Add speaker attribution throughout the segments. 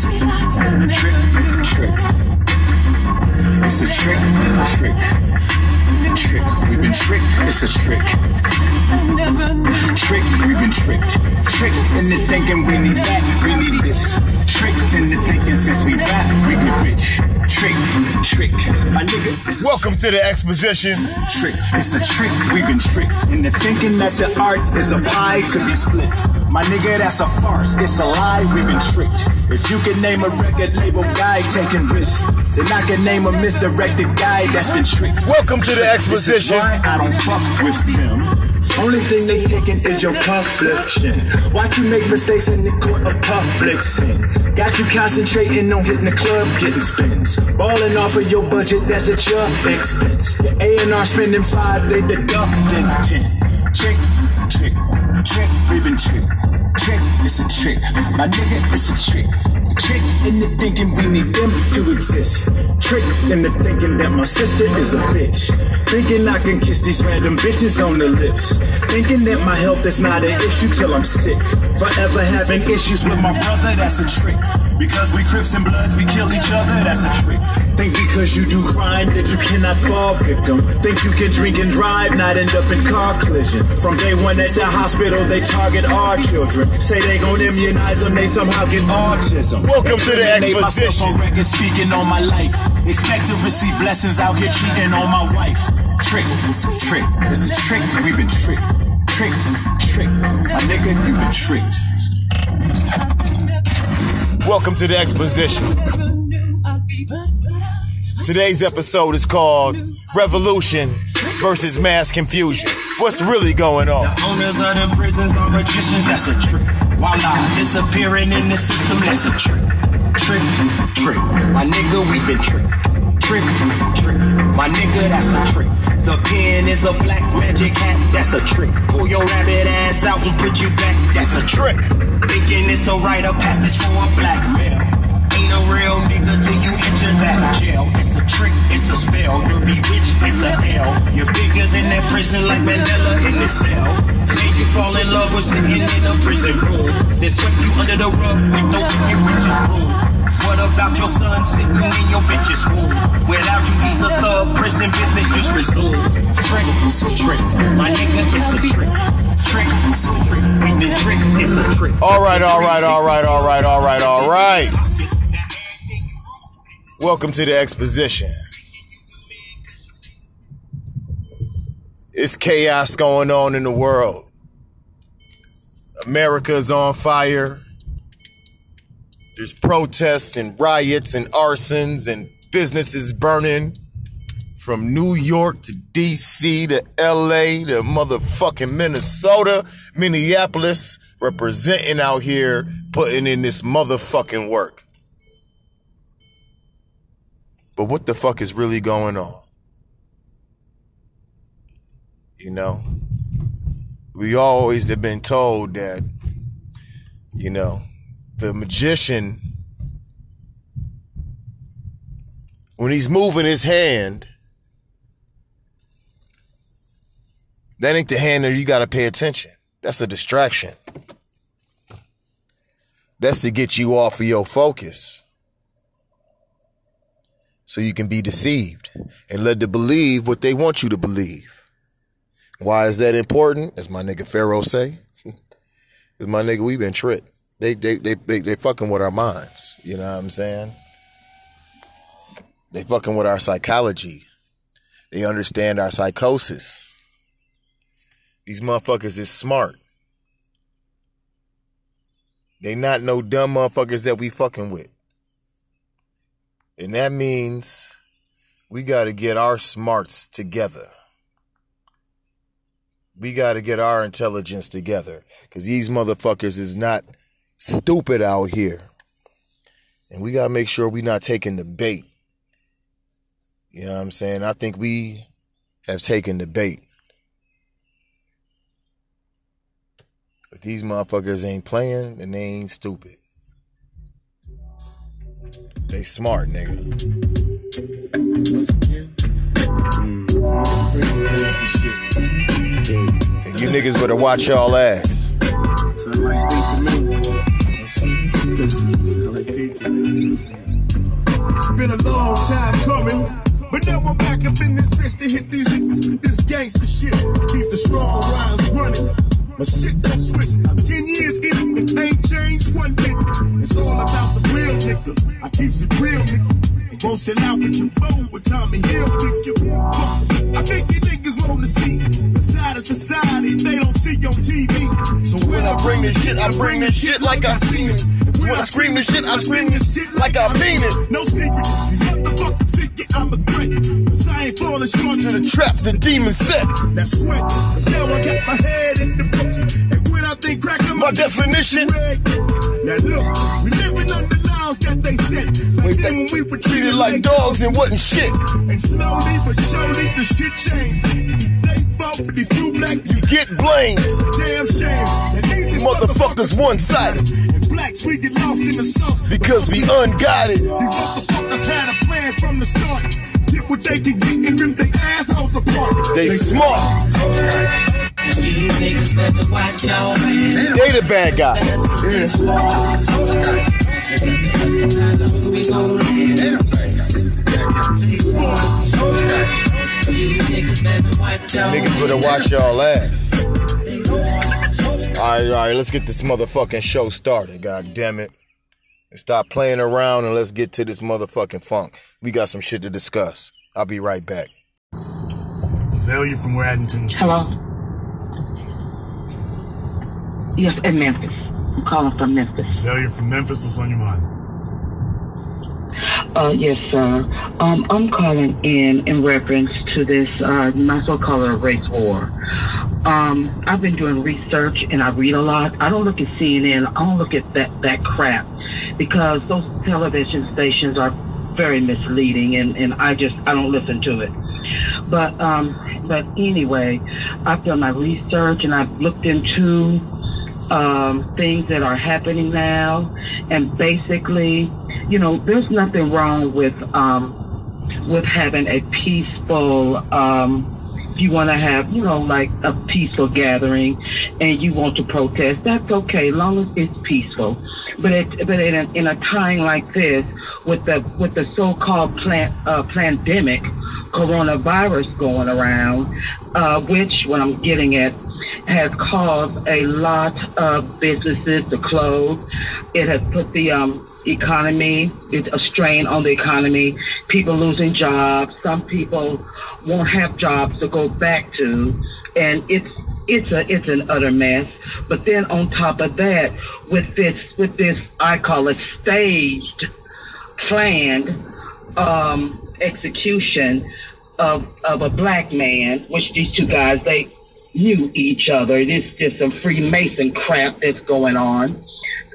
Speaker 1: Trick, trick. It's a trick, trick. Trick, we've been tricked, it's a trick. Trick, we've been tricked. Tricked into thinking we need that, we need this. Tricked into thinking since we rap, we get rich. Trick, trick. My nigga, it's
Speaker 2: Welcome to the exposition.
Speaker 1: trick. It's a trick, we've been tricked into thinking that the art is a pie to be split. My nigga, that's a farce. It's a lie, we've been tricked. If you can name a record label guy taking risks, then I can name a misdirected guy that's been tricked.
Speaker 2: Welcome to the exposition.
Speaker 1: why I don't fuck with them. Only thing they taking is your complexion. Watch you make mistakes in the court of public sin. Got you concentrating on hitting the club, getting spins. Balling off of your budget, that's at your expense. A&R spending five, they deducting ten. Trick, trick, trick, we been tricked. Trick, it's a trick. My nigga, it's a trick. Trick into thinking we need them to exist. Trick into thinking that my sister is a bitch. Thinking I can kiss these random bitches on the lips. Thinking that my health is not an issue till I'm sick. Forever having issues with my brother, that's a trick. Because we Crips and Bloods, we kill each other, that's a trick. Think because you do crime that you cannot fall victim. Think you can drink and drive, not end up in car collision. From day one at the hospital, they target our children. Say they gon' immunize them, they somehow get autism.
Speaker 2: Welcome to the exposition.
Speaker 1: on record speaking on my life. Expect to receive blessings out here cheating on my wife. Trick, trick, it's a trick, we've been tricked. Trick, trick, my nigga, you've been tricked.
Speaker 2: Welcome to the exposition. Today's episode is called Revolution versus Mass Confusion. What's really going on?
Speaker 1: The Owners of the prisons are magicians, that's a trick. Voila, disappearing in the system, that's a trick. Trick, trick. My nigga, we been tricked. Trick, trick. My nigga, that's a trick. The pen is a black magic hat, that's a trick. Pull your rabbit ass out and put you back, that's a trick. Thinking it's a rite of passage for a black male. Real nigga till you enter that jail. It's a trick, it's a spell. You're bewitched, it's a hell. You're bigger than that prison like Mandela in the cell. Made you fall in love with sitting in a prison room. Then swept you under the rug with no get riches broom. What about your son sitting in your bitch's room? Without you, he's a thug. Prison business just resumed. Trick, trick. My nigga, a trick. Trick, is a trick. We been it's a trick.
Speaker 2: All right, all right, all right, all right, all right, all right. Welcome to the exposition. It's chaos going on in the world. America's on fire. There's protests and riots and arsons and businesses burning from New York to DC to LA to motherfucking Minnesota, Minneapolis, representing out here, putting in this motherfucking work. But what the fuck is really going on? You know, we always have been told that, you know, the magician, when he's moving his hand, that ain't the hand that you got to pay attention. That's a distraction. That's to get you off of your focus. So you can be deceived and led to believe what they want you to believe. Why is that important? As my nigga Pharaoh say, as my nigga, we been tricked. They, they, they, they, they fucking with our minds. You know what I'm saying? They fucking with our psychology. They understand our psychosis. These motherfuckers is smart. They not no dumb motherfuckers that we fucking with. And that means we got to get our smarts together. We got to get our intelligence together because these motherfuckers is not stupid out here. And we got to make sure we not taking the bait. You know what I'm saying? I think we have taken the bait. But these motherfuckers ain't playing and they ain't stupid. They smart, nigga. And you niggas better watch y'all ass.
Speaker 3: It's been a long time coming. But now I'm back up in this bitch to hit these niggas with this gangster shit. Keep the strong running. My shit don't switch. I'm 10 years in and ain't changed one bit. It's all about the real nigga. I keep it real nigga. It won't sell out with your phone with Tommy Hill you. I think you niggas want to see the side of society they don't see on TV.
Speaker 2: So when I bring this shit, I bring this shit like I seen it. When I scream this shit, I scream this shit like I mean it.
Speaker 3: No secret, these motherfuckers figure I'm a threat. Cause I ain't falling short
Speaker 2: To the traps the demon set.
Speaker 3: That's sweat. Cause now I got my head in the books. And when I crack, I'm
Speaker 2: My definition.
Speaker 3: Now look, we living on the laws that they set. Like then when we were
Speaker 2: Treated like dogs and wasn't shit.
Speaker 3: And slowly but surely the shit changed. They fought, but they flew black.
Speaker 2: You get blamed.
Speaker 3: Damn shame. And these
Speaker 2: Motherfuckers one-sided.
Speaker 3: And blacks, we get lost in the sauce.
Speaker 2: Because we unguided.
Speaker 3: These motherfuckers had a plan from the start. What they can get and rip their assholes apart.
Speaker 2: They smart.
Speaker 4: You niggas better watch your man.
Speaker 2: They the bad guys.
Speaker 4: We gon' land. You niggas better watch your
Speaker 2: Niggas better watch y'all ass. Alright, alright, let's get this motherfucking show started, god damn it. Stop playing around and let's get to this motherfucking funk. We got some shit to discuss. I'll be right back.
Speaker 3: Azalea from Waddington.
Speaker 5: Hello? Yes, in Memphis. I'm calling from Memphis.
Speaker 3: Azalea from Memphis. What's on your mind?
Speaker 5: Uh, yes, sir. Um, I'm calling in in reference to this, uh, might as well call it a race war. Um, I've been doing research and I read a lot. I don't look at CNN. I don't look at that, that crap because those television stations are very misleading and, and I just, I don't listen to it. But, um, but anyway, I've done my research and I've looked into um, things that are happening now, and basically, you know, there's nothing wrong with um, with having a peaceful. Um, if you want to have, you know, like a peaceful gathering, and you want to protest, that's okay, long as it's peaceful. But it, but in a, in a time like this, with the with the so-called plan, uh, pandemic, coronavirus going around, uh, which what I'm getting at has caused a lot of businesses to close. It has put the um, economy, it's a strain on the economy. People losing jobs. Some people won't have jobs to go back to, and it's it's a it's an utter mess. But then on top of that, with this with this I call it staged, planned um, execution of of a black man, which these two guys they knew each other. This just some Freemason crap that's going on.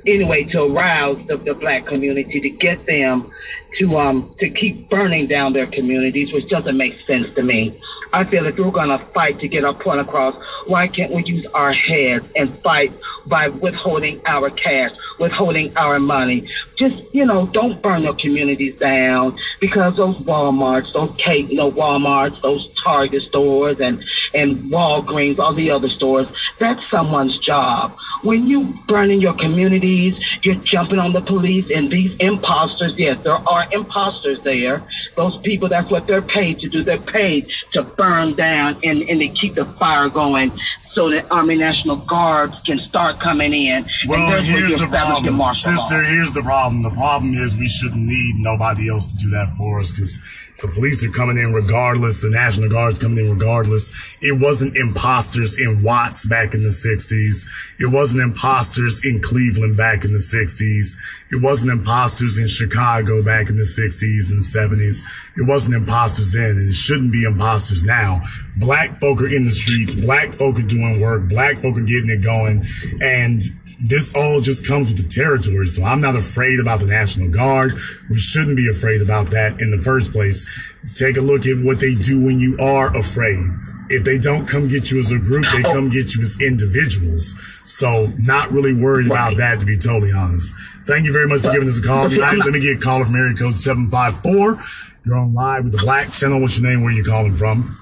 Speaker 5: Anyway, to arouse the, the black community, to get them to um to keep burning down their communities, which doesn't make sense to me. I feel if we're gonna fight to get our point across, why can't we use our heads and fight by withholding our cash, withholding our money? Just you know, don't burn your communities down because those WalMarts, those Kate, you know, WalMarts, those Target stores, and and Walgreens, all the other stores, that's someone's job. When you burning your communities, you're jumping on the police and these imposters, yes, there are imposters there. Those people, that's what they're paid to do. They're paid to burn down and, and to keep the fire going so that Army National Guards can start coming in.
Speaker 3: Well,
Speaker 5: and there's where
Speaker 3: here's the problem,
Speaker 5: martial law.
Speaker 3: sister. Here's the problem. The problem is we shouldn't need nobody else to do that for us because the police are coming in regardless. The National Guard's coming in regardless. It wasn't imposters in Watts back in the '60s. It wasn't imposters in Cleveland back in the '60s. It wasn't imposters in Chicago back in the '60s and '70s. It wasn't imposters then, and it shouldn't be imposters now. Black folk are in the streets. Black folk are doing work. Black folk are getting it going, and this all just comes with the territory. So I'm not afraid about the National Guard. We shouldn't be afraid about that in the first place. Take a look at what they do when you are afraid. If they don't come get you as a group, they oh. come get you as individuals. So not really worried about that, to be totally honest. Thank you very much for giving us a call tonight. Let me get a caller from area code 754. You're on live with the Black Channel. What's your name? Where are you calling from?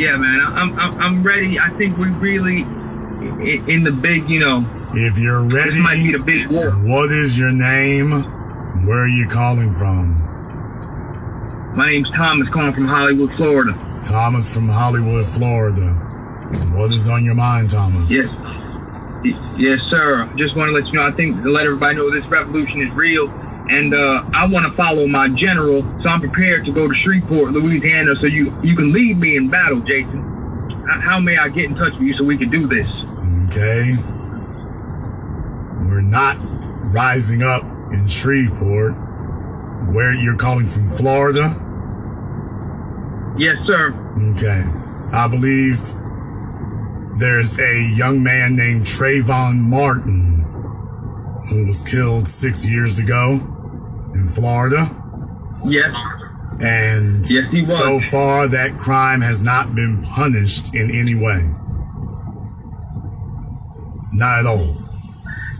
Speaker 6: Yeah, man, I'm, I'm, I'm ready. I think we really in, the big, you know,
Speaker 3: If you're
Speaker 6: this might be
Speaker 3: ready,
Speaker 6: the big war.
Speaker 3: what is your name? Where are you calling from?
Speaker 6: My name's Thomas, calling from Hollywood, Florida.
Speaker 3: Thomas from Hollywood, Florida. What is on your mind, Thomas?
Speaker 6: Yes. Yes, sir. Just want to let you know, I think to let everybody know this revolution is real. And uh, I want to follow my general, so I'm prepared to go to Shreveport, Louisiana, so you, you can lead me in battle, Jason. How may I get in touch with you so we can do this?
Speaker 3: Okay. We're not rising up in Shreveport. Where you're calling from Florida?
Speaker 6: Yes, sir.
Speaker 3: Okay. I believe there's a young man named Trayvon Martin who was killed six years ago in Florida.
Speaker 6: Yes.
Speaker 3: And
Speaker 6: Yes, he was.
Speaker 3: so far, that crime has not been punished in any way. Not at all.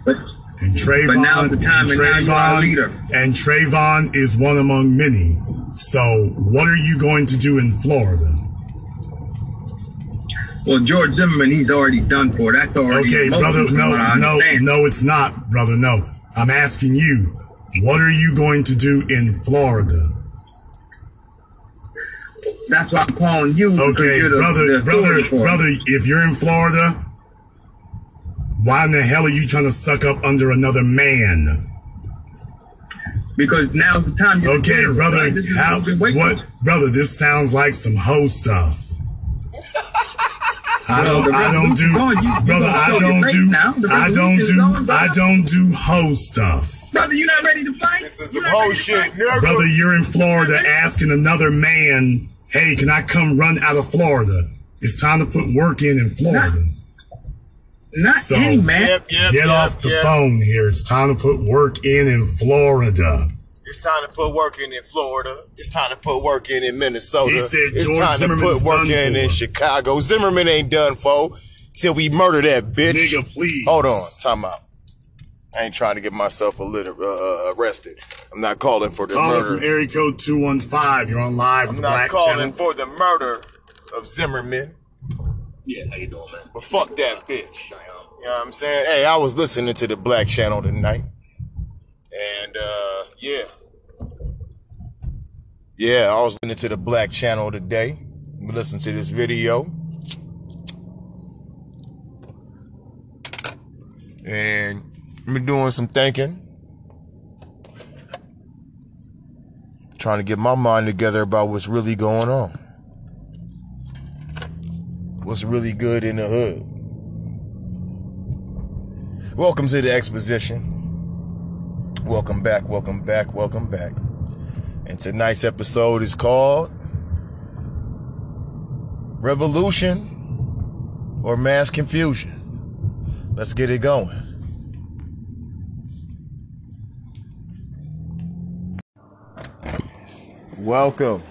Speaker 6: But
Speaker 3: And Trayvon,
Speaker 6: But now's the time,
Speaker 3: and Trayvon,
Speaker 6: leader.
Speaker 3: and Trayvon is one among many. So, what are you going to do in Florida?
Speaker 6: Well, George Zimmerman, he's already done for. That's already
Speaker 3: Okay, brother, no, no, no, it's not, brother, no. I'm asking you, what are you going to do in Florida?
Speaker 6: That's why I'm calling you.
Speaker 3: Okay,
Speaker 6: the,
Speaker 3: brother,
Speaker 6: the
Speaker 3: brother,
Speaker 6: authority for it.
Speaker 3: brother, if you're in Florida, why in the hell are you trying to suck up under another man?
Speaker 6: Because now's the time.
Speaker 3: Okay, brother? How,
Speaker 6: what we've been waiting
Speaker 3: what,
Speaker 6: for.
Speaker 3: brother, this sounds like some hoe stuff. I don't, I don't do,
Speaker 6: revolution's on. You- you
Speaker 3: brother, I don't do, I don't do, I don't do hoe stuff.
Speaker 6: Brother, you not ready to fight?
Speaker 2: This is
Speaker 6: You
Speaker 2: some
Speaker 6: not
Speaker 2: whole shit,
Speaker 6: fight?
Speaker 3: Brother, you're in Florida asking another man, hey, can I come run out of Florida? It's time to put work in in Florida.
Speaker 6: Not
Speaker 3: So-
Speaker 6: any man.
Speaker 2: Yep, yep,
Speaker 3: Get
Speaker 2: yep,
Speaker 3: off the
Speaker 2: yep.
Speaker 3: phone here. It's time to put work in in Florida.
Speaker 2: It's time to put work in in Florida. It's time to put work in in Minnesota.
Speaker 3: He said
Speaker 2: it's
Speaker 3: George
Speaker 2: time
Speaker 3: Zimmerman's
Speaker 2: to put work
Speaker 3: done
Speaker 2: in in. Chicago. Zimmerman ain't done for till we murder that bitch.
Speaker 3: Nigga, please.
Speaker 2: Hold on, time out. I ain't trying to get myself a little uh, arrested. I'm not calling for the
Speaker 3: Caller from
Speaker 2: murder.
Speaker 3: area code 215. You're on live
Speaker 2: I'm
Speaker 3: the
Speaker 2: not
Speaker 3: Black
Speaker 2: calling
Speaker 3: Channel.
Speaker 2: for the murder of Zimmerman.
Speaker 7: Yeah, how you doing, man?
Speaker 2: But fuck that bitch. You know what I'm saying? Hey, I was listening to the Black Channel tonight. And uh yeah. Yeah, I was listening to the Black Channel today. Listen to this video. And I've doing some thinking. Trying to get my mind together about what's really going on. What's really good in the hood. Welcome to the exposition. Welcome back, welcome back, welcome back. And tonight's episode is called Revolution or Mass Confusion. Let's get it going. Welcome.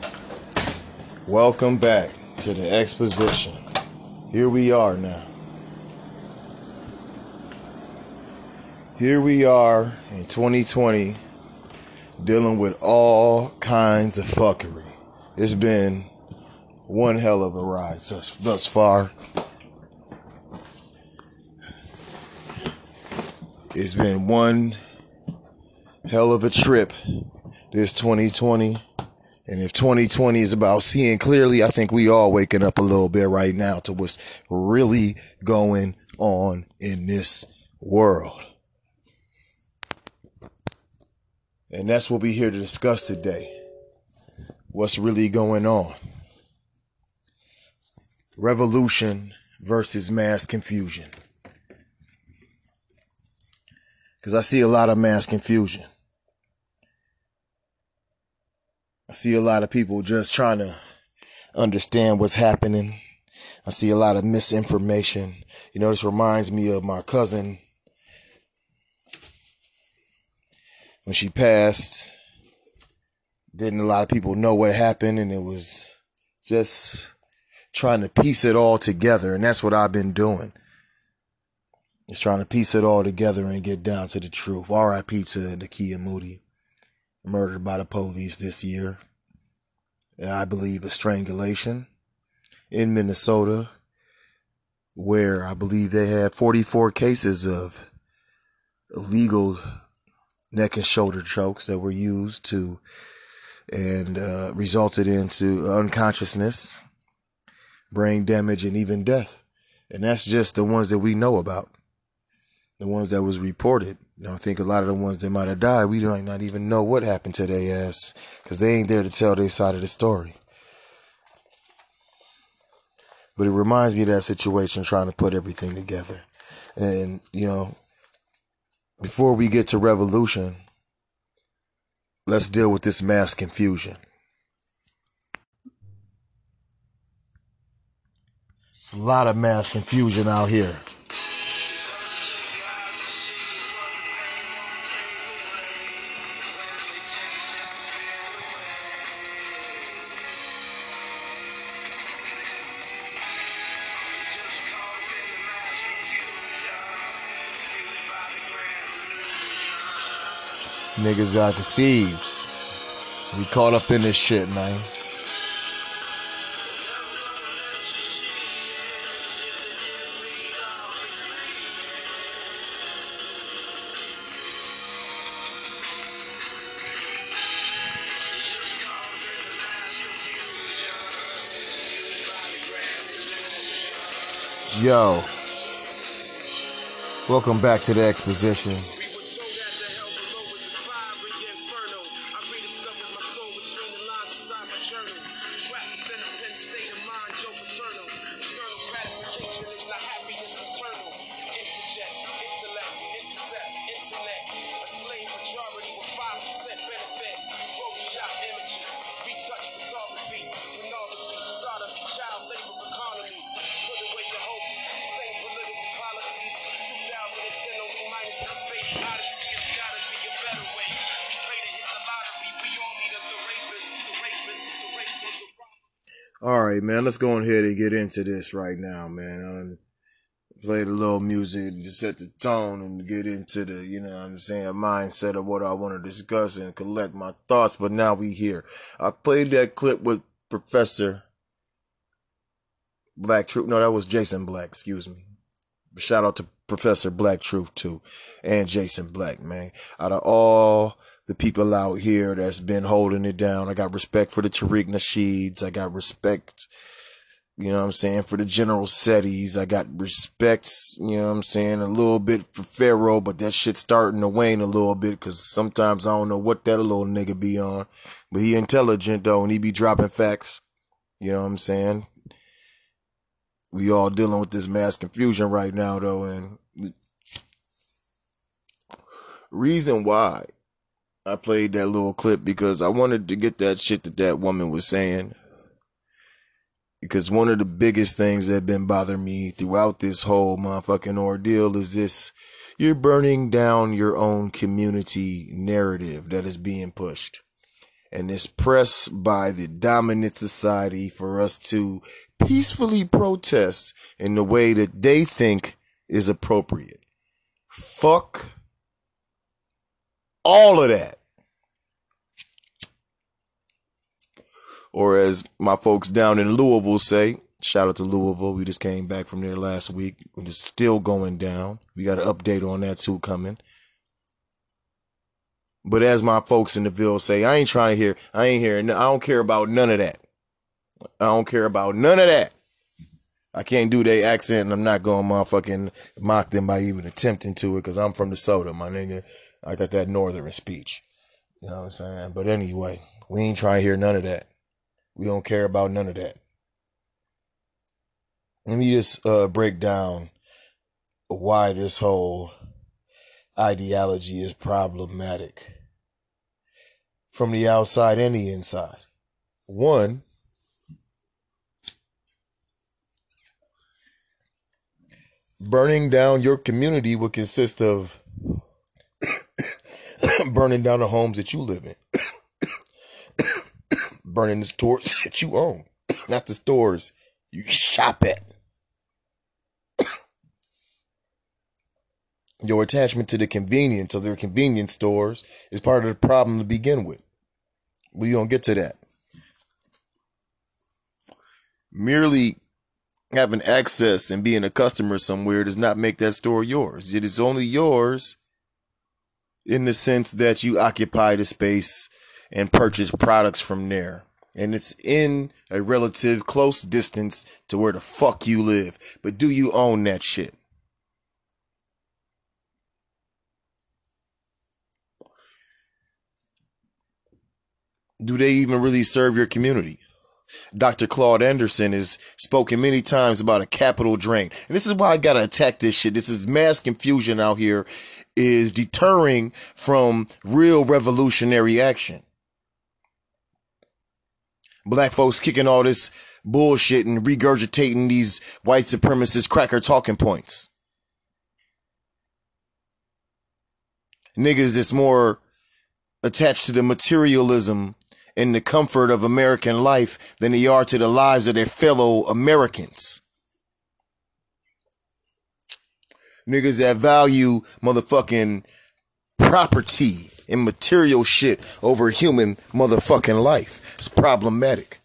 Speaker 2: Welcome back to the exposition. Here we are now. Here we are in 2020 dealing with all kinds of fuckery. It's been one hell of a ride thus, thus far. It's been one hell of a trip this 2020. And if 2020 is about seeing clearly, I think we all waking up a little bit right now to what's really going on in this world. And that's what we're here to discuss today. What's really going on? Revolution versus mass confusion. Because I see a lot of mass confusion. I see a lot of people just trying to understand what's happening. I see a lot of misinformation. You know, this reminds me of my cousin when she passed. Didn't a lot of people know what happened, and it was just trying to piece it all together. And that's what I've been doing. Is trying to piece it all together and get down to the truth. R.I.P. to Nakia Moody, murdered by the police this year. And I believe a strangulation in Minnesota where I believe they had 44 cases of illegal neck and shoulder chokes that were used to and uh, resulted into unconsciousness, brain damage, and even death. And that's just the ones that we know about, the ones that was reported. You know, I think a lot of the ones that might have died, we might not even know what happened to their ass because they ain't there to tell their side of the story. But it reminds me of that situation trying to put everything together. And, you know, before we get to revolution, let's deal with this mass confusion. It's a lot of mass confusion out here. Niggas got deceived. We caught up in this shit, man. Yo. Welcome back to the exposition. All right, man. Let's go ahead and get into this right now, man. Um, I played a little music to set the tone and get into the, you know I'm saying, mindset of what I want to discuss and collect my thoughts. But now we here. I played that clip with Professor Black Truth. No, that was Jason Black. Excuse me. Shout out to Professor Black Truth too, and Jason Black, man. Out of all the people out here that's been holding it down, I got respect for the Tariq Nasheeds. I got respect, you know what I'm saying, for the General Setties. I got respect, you know what I'm saying, a little bit for Pharaoh, but that shit starting to wane a little bit because sometimes I don't know what that little nigga be on. But he intelligent though, and he be dropping facts. You know what I'm saying? We all dealing with this mass confusion right now though and reason why I played that little clip because I wanted to get that shit that that woman was saying because one of the biggest things that been bothering me throughout this whole motherfucking ordeal is this you're burning down your own community narrative that is being pushed and this press by the dominant society for us to peacefully protest in the way that they think is appropriate. Fuck all of that. Or as my folks down in Louisville say, shout out to Louisville. We just came back from there last week. It's still going down. We got an update on that too coming. But as my folks in the Ville say, I ain't trying to hear, I ain't hearing, I don't care about none of that. I don't care about none of that. I can't do their accent and I'm not going motherfucking mock them by even attempting to it because I'm from the Sota, my nigga. I got that northern speech. You know what I'm saying? But anyway, we ain't trying to hear none of that. We don't care about none of that. Let me just uh, break down why this whole ideology is problematic from the outside and the inside. One, burning down your community would consist of burning down the homes that you live in, burning the stores that you own, not the stores you shop at. Your attachment to the convenience of their convenience stores is part of the problem to begin with. We don't get to that. Merely having access and being a customer somewhere does not make that store yours. It is only yours in the sense that you occupy the space and purchase products from there. And it's in a relative close distance to where the fuck you live. But do you own that shit? Do they even really serve your community? Dr. Claude Anderson has spoken many times about a capital drain. And this is why I gotta attack this shit. This is mass confusion out here is deterring from real revolutionary action. Black folks kicking all this bullshit and regurgitating these white supremacist cracker talking points. Niggas is more attached to the materialism and the comfort of American life than they are to the lives of their fellow Americans. Niggas that value motherfucking property and material shit over human motherfucking life. It's problematic.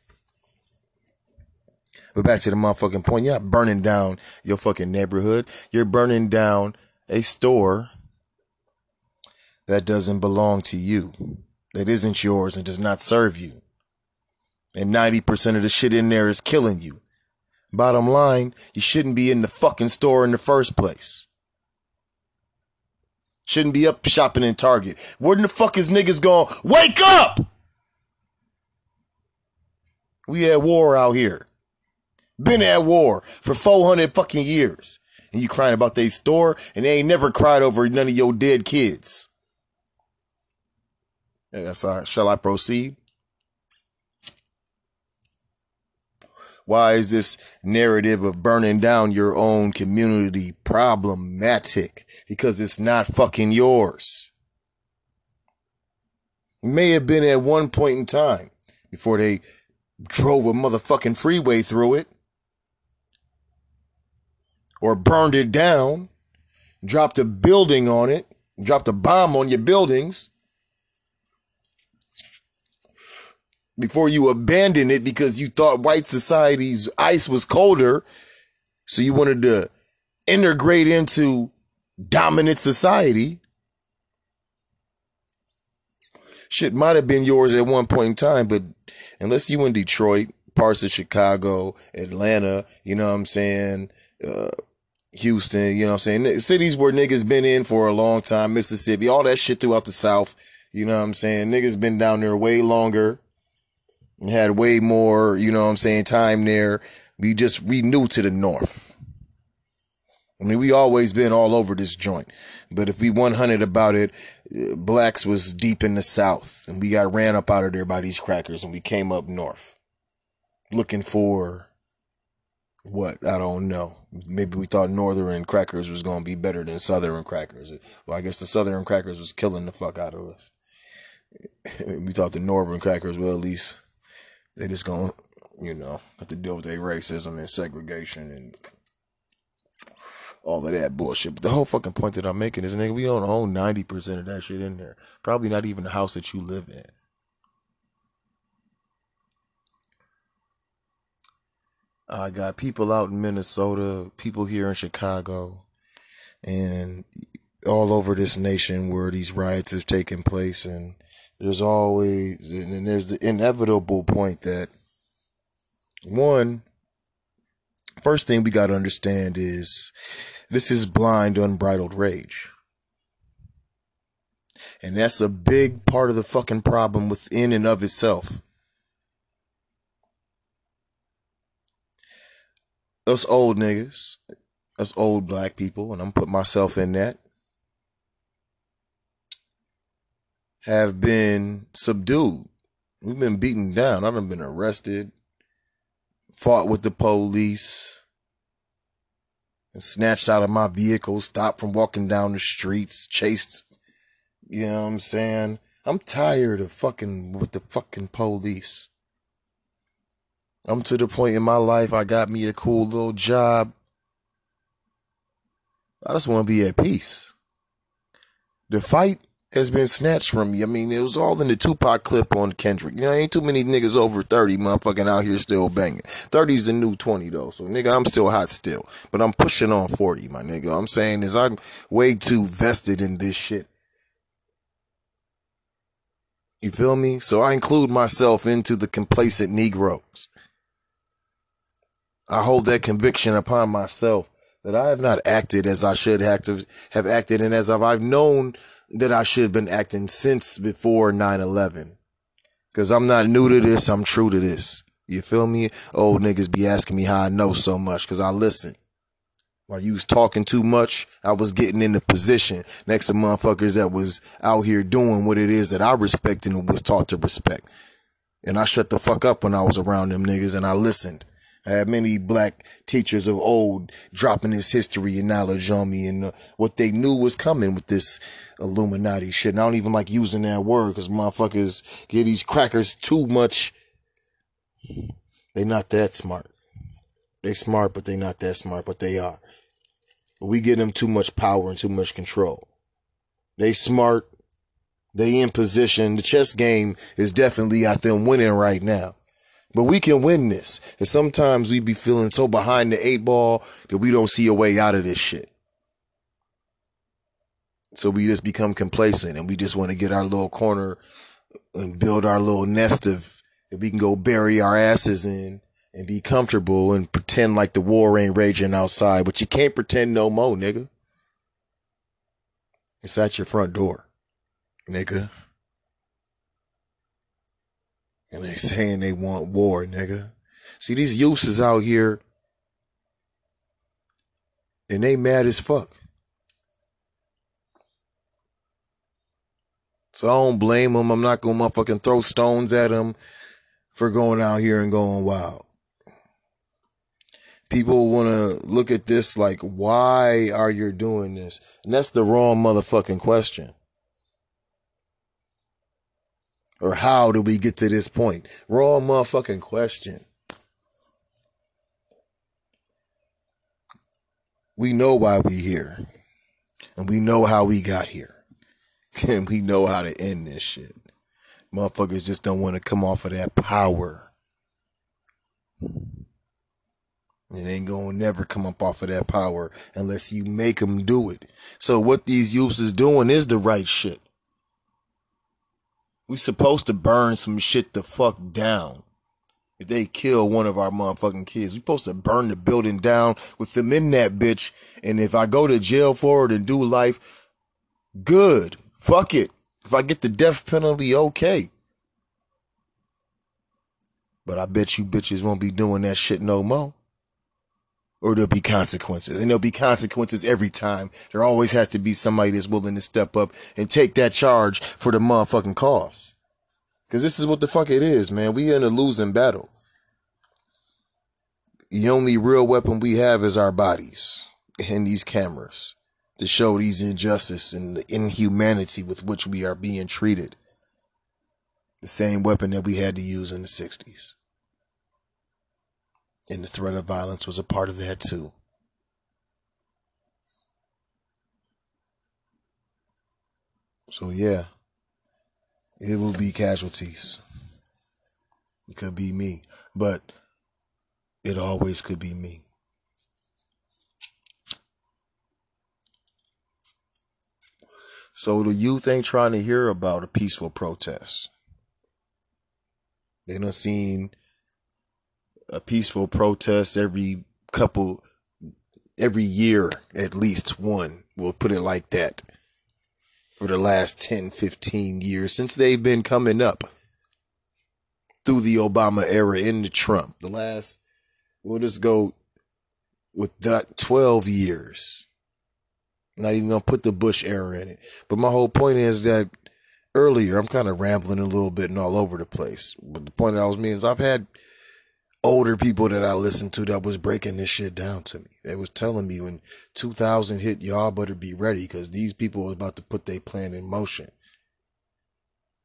Speaker 2: But back to the motherfucking point. You're not burning down your fucking neighborhood. You're burning down a store that doesn't belong to you that isn't yours and does not serve you. And 90% of the shit in there is killing you. Bottom line, you shouldn't be in the fucking store in the first place. Shouldn't be up shopping in Target. Where in the fuck is niggas going? Wake up! We at war out here. Been at war for 400 fucking years. And you crying about they store and they ain't never cried over none of your dead kids. Shall I proceed? Why is this narrative of burning down your own community problematic? Because it's not fucking yours. It may have been at one point in time before they drove a motherfucking freeway through it or burned it down, dropped a building on it, dropped a bomb on your buildings. Before you abandoned it because you thought white society's ice was colder. So you wanted to integrate into dominant society. Shit might have been yours at one point in time, but unless you in Detroit, parts of Chicago, Atlanta, you know what I'm saying? Uh, Houston, you know what I'm saying? Cities where niggas been in for a long time, Mississippi, all that shit throughout the South. You know what I'm saying? Niggas been down there way longer had way more, you know what I'm saying, time there. We just, we new to the North. I mean, we always been all over this joint. But if we 100 about it, uh, blacks was deep in the South and we got ran up out of there by these crackers and we came up North looking for what? I don't know. Maybe we thought Northern crackers was going to be better than Southern crackers. Well, I guess the Southern crackers was killing the fuck out of us. we thought the Northern crackers, well, at least they just gonna, you know, have to deal with their racism and segregation and all of that bullshit. But the whole fucking point that I'm making is, nigga, we don't own 90% of that shit in there. Probably not even the house that you live in. I got people out in Minnesota, people here in Chicago, and all over this nation where these riots have taken place and there's always and there's the inevitable point that one first thing we got to understand is this is blind unbridled rage. And that's a big part of the fucking problem within and of itself. Us old niggas us old black people and i'm put myself in that have been subdued. We've been beaten down. I've been arrested, fought with the police, and snatched out of my vehicle, stopped from walking down the streets, chased. You know what I'm saying? I'm tired of fucking with the fucking police. I'm to the point in my life I got me a cool little job. I just want to be at peace. The fight has been snatched from me. I mean, it was all in the Tupac clip on Kendrick. You know, ain't too many niggas over 30 motherfucking out here still banging. 30's the new 20 though. So nigga, I'm still hot still. But I'm pushing on 40, my nigga. I'm saying is I'm way too vested in this shit. You feel me? So I include myself into the complacent Negroes. I hold that conviction upon myself that I have not acted as I should have have acted and as I've known that I should have been acting since before 9-11. Cause I'm not new to this, I'm true to this. You feel me? Old niggas be asking me how I know so much cause I listen. While you was talking too much, I was getting in the position next to motherfuckers that was out here doing what it is that I respect and was taught to respect. And I shut the fuck up when I was around them niggas and I listened. I had many black teachers of old dropping this history and knowledge on me and uh, what they knew was coming with this Illuminati shit. And I don't even like using that word because motherfuckers get these crackers too much. They not that smart. They smart, but they not that smart, but they are. We give them too much power and too much control. They smart. They in position. The chess game is definitely out them winning right now. But we can win this. And sometimes we be feeling so behind the eight ball that we don't see a way out of this shit. So we just become complacent and we just want to get our little corner and build our little nest of that we can go bury our asses in and be comfortable and pretend like the war ain't raging outside. But you can't pretend no more, nigga. It's at your front door, nigga. And they saying they want war, nigga. See, these youths is out here and they mad as fuck. So I don't blame them. I'm not gonna motherfucking throw stones at them for going out here and going wild. People want to look at this like, why are you doing this? And that's the wrong motherfucking question. Or how do we get to this point? Raw motherfucking question. We know why we here. And we know how we got here. And we know how to end this shit. Motherfuckers just don't want to come off of that power. It ain't gonna never come up off of that power unless you make them do it. So what these youths is doing is the right shit. We supposed to burn some shit the fuck down. If they kill one of our motherfucking kids, we supposed to burn the building down with them in that bitch. And if I go to jail for it and do life, good. Fuck it. If I get the death penalty, okay. But I bet you bitches won't be doing that shit no more. Or there'll be consequences. And there'll be consequences every time. There always has to be somebody that's willing to step up and take that charge for the motherfucking cause. Cause this is what the fuck it is, man. We in a losing battle. The only real weapon we have is our bodies and these cameras to show these injustice and the inhumanity with which we are being treated. The same weapon that we had to use in the 60s. And the threat of violence was a part of that too. So yeah, it will be casualties. It could be me, but it always could be me. So the youth ain't trying to hear about a peaceful protest. They don't seen a peaceful protest every couple, every year at least one. We'll put it like that. For the last 10, 15 years since they've been coming up through the Obama era into Trump. The last, we'll just go with that 12 years. Not even gonna put the Bush era in it. But my whole point is that earlier, I'm kind of rambling a little bit and all over the place. But the point that I was making is I've had older people that I listened to that was breaking this shit down to me. They was telling me when 2000 hit, y'all better be ready because these people was about to put their plan in motion.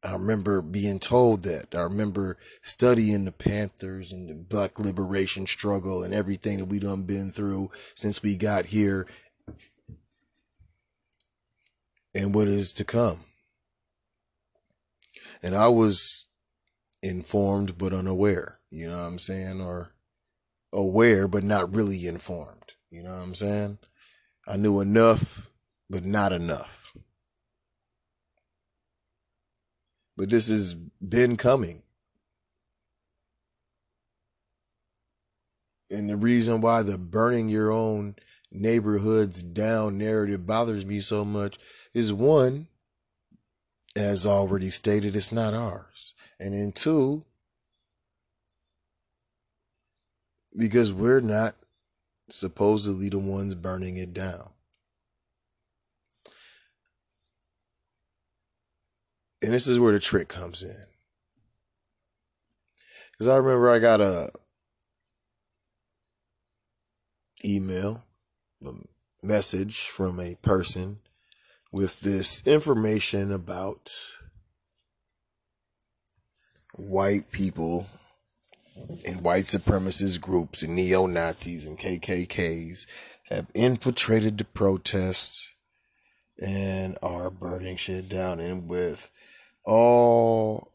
Speaker 2: I remember being told that. I remember studying the Panthers and the Black liberation struggle and everything that we done been through since we got here and what is to come. And I was informed but unaware, you know what I'm saying? Or aware but not really informed, you know what I'm saying? I knew enough but not enough. But this has been coming. And the reason why the burning your own neighborhoods down narrative bothers me so much is one, as already stated, it's not ours. And then two, because we're not supposedly the ones burning it down. And this is where the trick comes in. Because I remember I got a email, a message from a person with this information about white people and white supremacist groups and neo Nazis and KKKs have infiltrated the protests and are burning shit down. And with all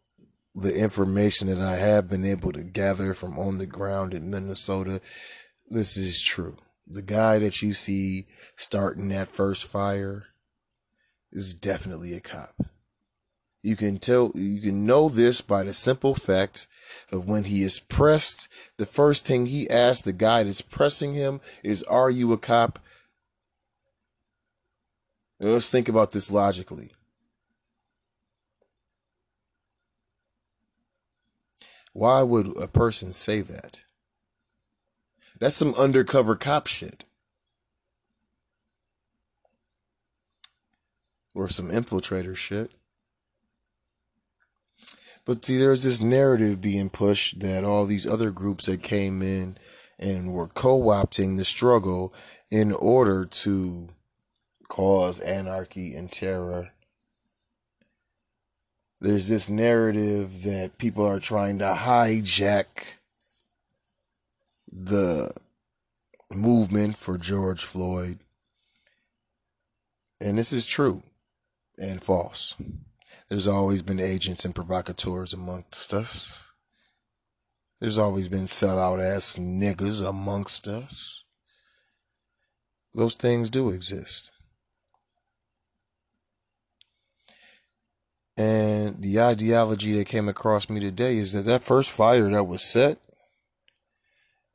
Speaker 2: the information that I have been able to gather from on the ground in Minnesota, this is true. The guy that you see starting that first fire is definitely a cop. You can tell, you can know this by the simple fact of when he is pressed, the first thing he asks the guy that's pressing him is, Are you a cop? Now let's think about this logically. Why would a person say that? That's some undercover cop shit. Or some infiltrator shit. But see, there's this narrative being pushed that all these other groups that came in and were co opting the struggle in order to cause anarchy and terror. There's this narrative that people are trying to hijack the movement for George Floyd. And this is true and false. There's always been agents and provocateurs amongst us. There's always been sellout ass niggas amongst us. Those things do exist. And the ideology that came across me today is that that first fire that was set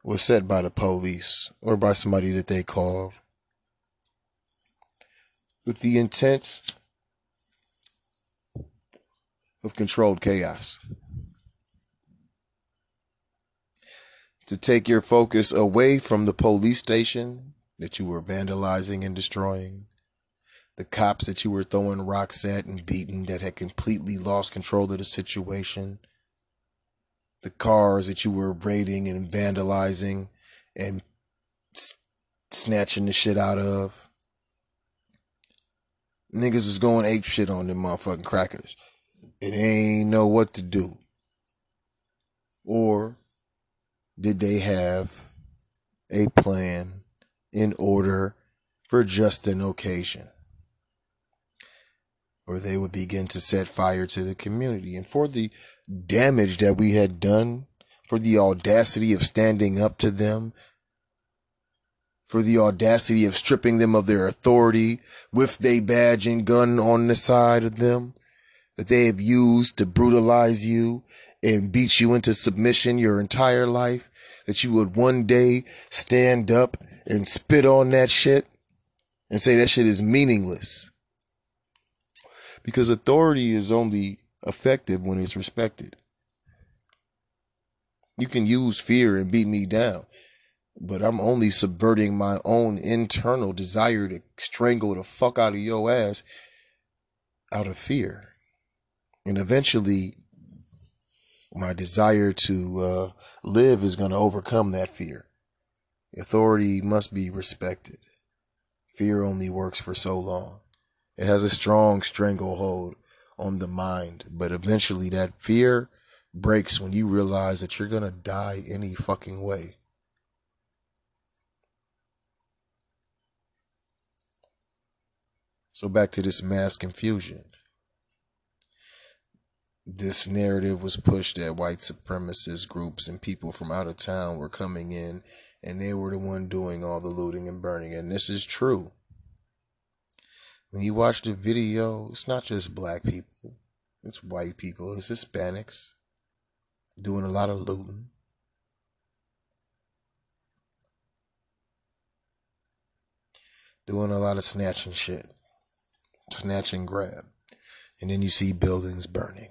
Speaker 2: was set by the police or by somebody that they called with the intent of controlled chaos. To take your focus away from the police station that you were vandalizing and destroying, the cops that you were throwing rocks at and beating that had completely lost control of the situation, the cars that you were raiding and vandalizing and snatching the shit out of. Niggas was going ape shit on them motherfucking crackers and they ain't know what to do? Or did they have a plan in order for just an occasion? Or they would begin to set fire to the community. And for the damage that we had done, for the audacity of standing up to them, for the audacity of stripping them of their authority with their badge and gun on the side of them, that they have used to brutalize you and beat you into submission your entire life, that you would one day stand up and spit on that shit and say that shit is meaningless. Because authority is only effective when it's respected. You can use fear and beat me down, but I'm only subverting my own internal desire to strangle the fuck out of your ass out of fear and eventually my desire to uh, live is going to overcome that fear. Authority must be respected. Fear only works for so long. It has a strong stranglehold on the mind, but eventually that fear breaks when you realize that you're going to die any fucking way. So back to this mass confusion this narrative was pushed that white supremacist groups and people from out of town were coming in and they were the one doing all the looting and burning. And this is true. When you watch the video, it's not just black people, it's white people, it's Hispanics doing a lot of looting. Doing a lot of snatching shit. Snatch and grab. And then you see buildings burning.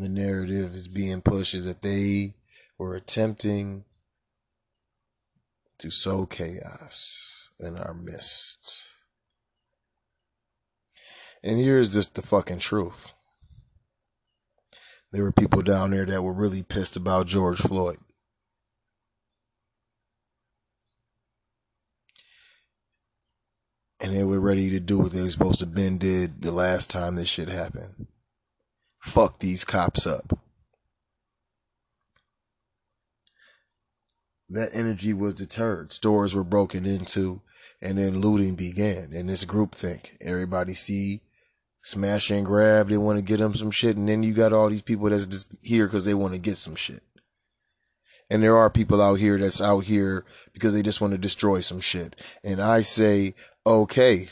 Speaker 2: The narrative is being pushed is that they were attempting to sow chaos in our midst. And here's just the fucking truth. There were people down there that were really pissed about George Floyd. And they were ready to do what they were supposed to been did the last time this shit happened fuck these cops up. That energy was deterred. Stores were broken into, and then looting began. And this group think everybody see smash and grab. They want to get them some shit, and then you got all these people that's just here because they want to get some shit. And there are people out here that's out here because they just want to destroy some shit. And I say, okay,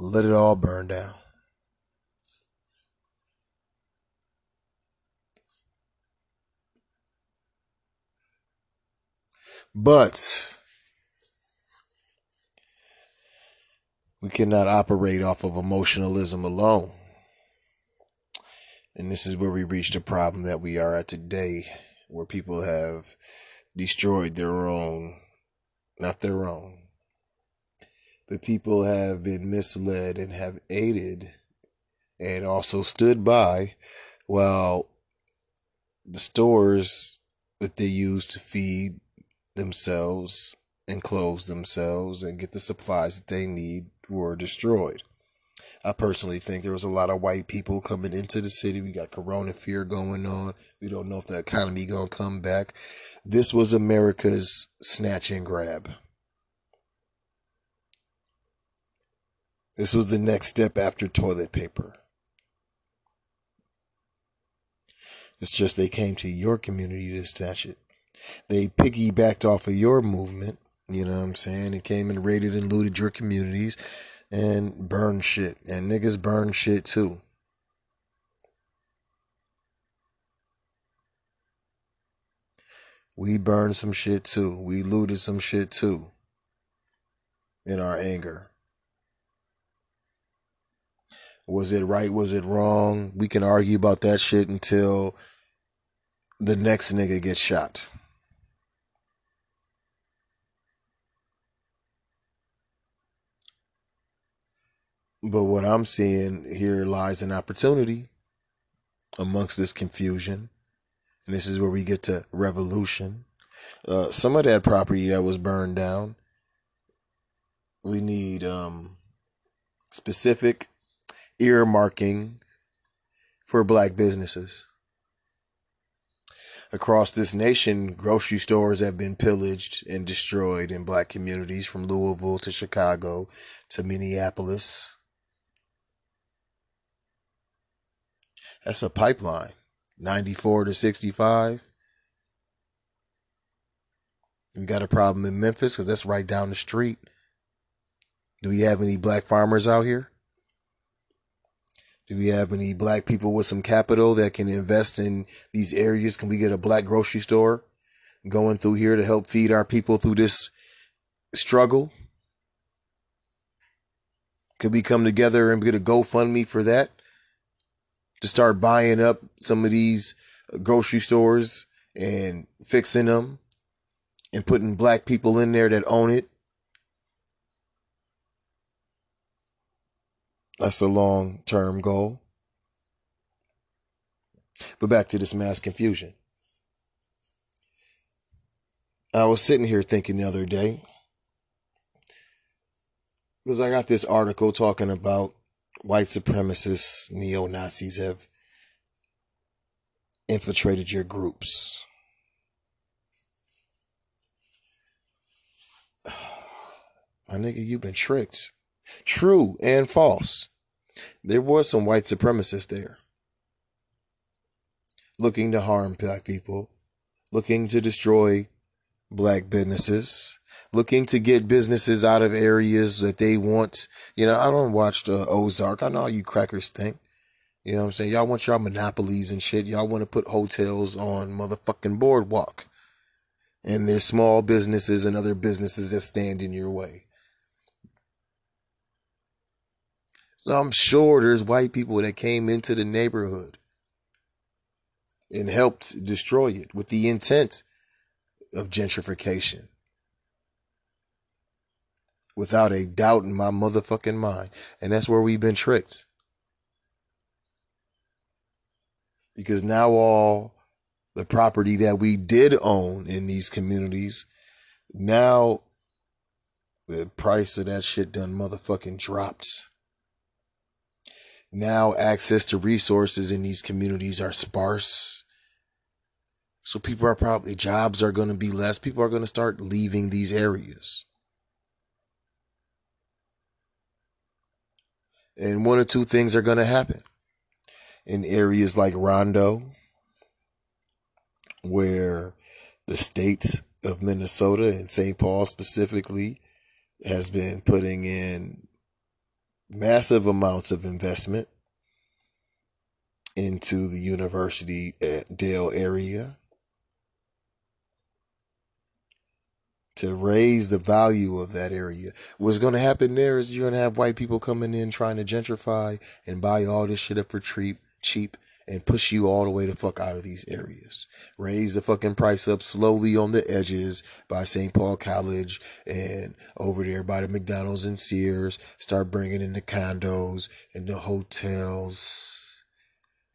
Speaker 2: let it all burn down. But we cannot operate off of emotionalism alone. And this is where we reach the problem that we are at today, where people have destroyed their own, not their own, but people have been misled and have aided and also stood by while the stores that they use to feed themselves and clothe themselves and get the supplies that they need were destroyed. I personally think there was a lot of white people coming into the city. We got corona fear going on. We don't know if the economy going to come back. This was America's snatch and grab. This was the next step after toilet paper. It's just they came to your community to snatch it. They piggybacked off of your movement, you know what I'm saying, and came and raided and looted your communities and burned shit. And niggas burn shit too. We burned some shit too. We looted some shit too. In our anger. Was it right? Was it wrong? We can argue about that shit until the next nigga gets shot. But what I'm seeing here lies an opportunity amongst this confusion. And this is where we get to revolution. Uh, some of that property that was burned down, we need um, specific earmarking for black businesses. Across this nation, grocery stores have been pillaged and destroyed in black communities from Louisville to Chicago to Minneapolis. That's a pipeline. 94 to 65. We got a problem in Memphis because that's right down the street. Do we have any black farmers out here? Do we have any black people with some capital that can invest in these areas? Can we get a black grocery store going through here to help feed our people through this struggle? Could we come together and get a GoFundMe for that? To start buying up some of these grocery stores and fixing them and putting black people in there that own it That's a long term goal. But back to this mass confusion. I was sitting here thinking the other day because I got this article talking about white supremacists, neo Nazis have infiltrated your groups. My nigga, you've been tricked. True and false. There was some white supremacists there. Looking to harm black people, looking to destroy black businesses, looking to get businesses out of areas that they want. You know, I don't watch the Ozark. I know you crackers think. You know what I'm saying? Y'all want y'all monopolies and shit. Y'all want to put hotels on motherfucking boardwalk. And there's small businesses and other businesses that stand in your way. I'm sure there's white people that came into the neighborhood and helped destroy it with the intent of gentrification. Without a doubt in my motherfucking mind. And that's where we've been tricked. Because now all the property that we did own in these communities, now the price of that shit done motherfucking dropped. Now access to resources in these communities are sparse. So people are probably, jobs are going to be less. People are going to start leaving these areas. And one or two things are going to happen in areas like Rondo, where the states of Minnesota and St. Paul specifically has been putting in massive amounts of investment into the University at Dale area to raise the value of that area. What's going to happen there is you're going to have white people coming in trying to gentrify and buy all this shit up for cheap, cheap and push you all the way the fuck out of these areas. Raise the fucking price up slowly on the edges by St. Paul College and over there by the McDonald's and Sears. Start bringing in the condos and the hotels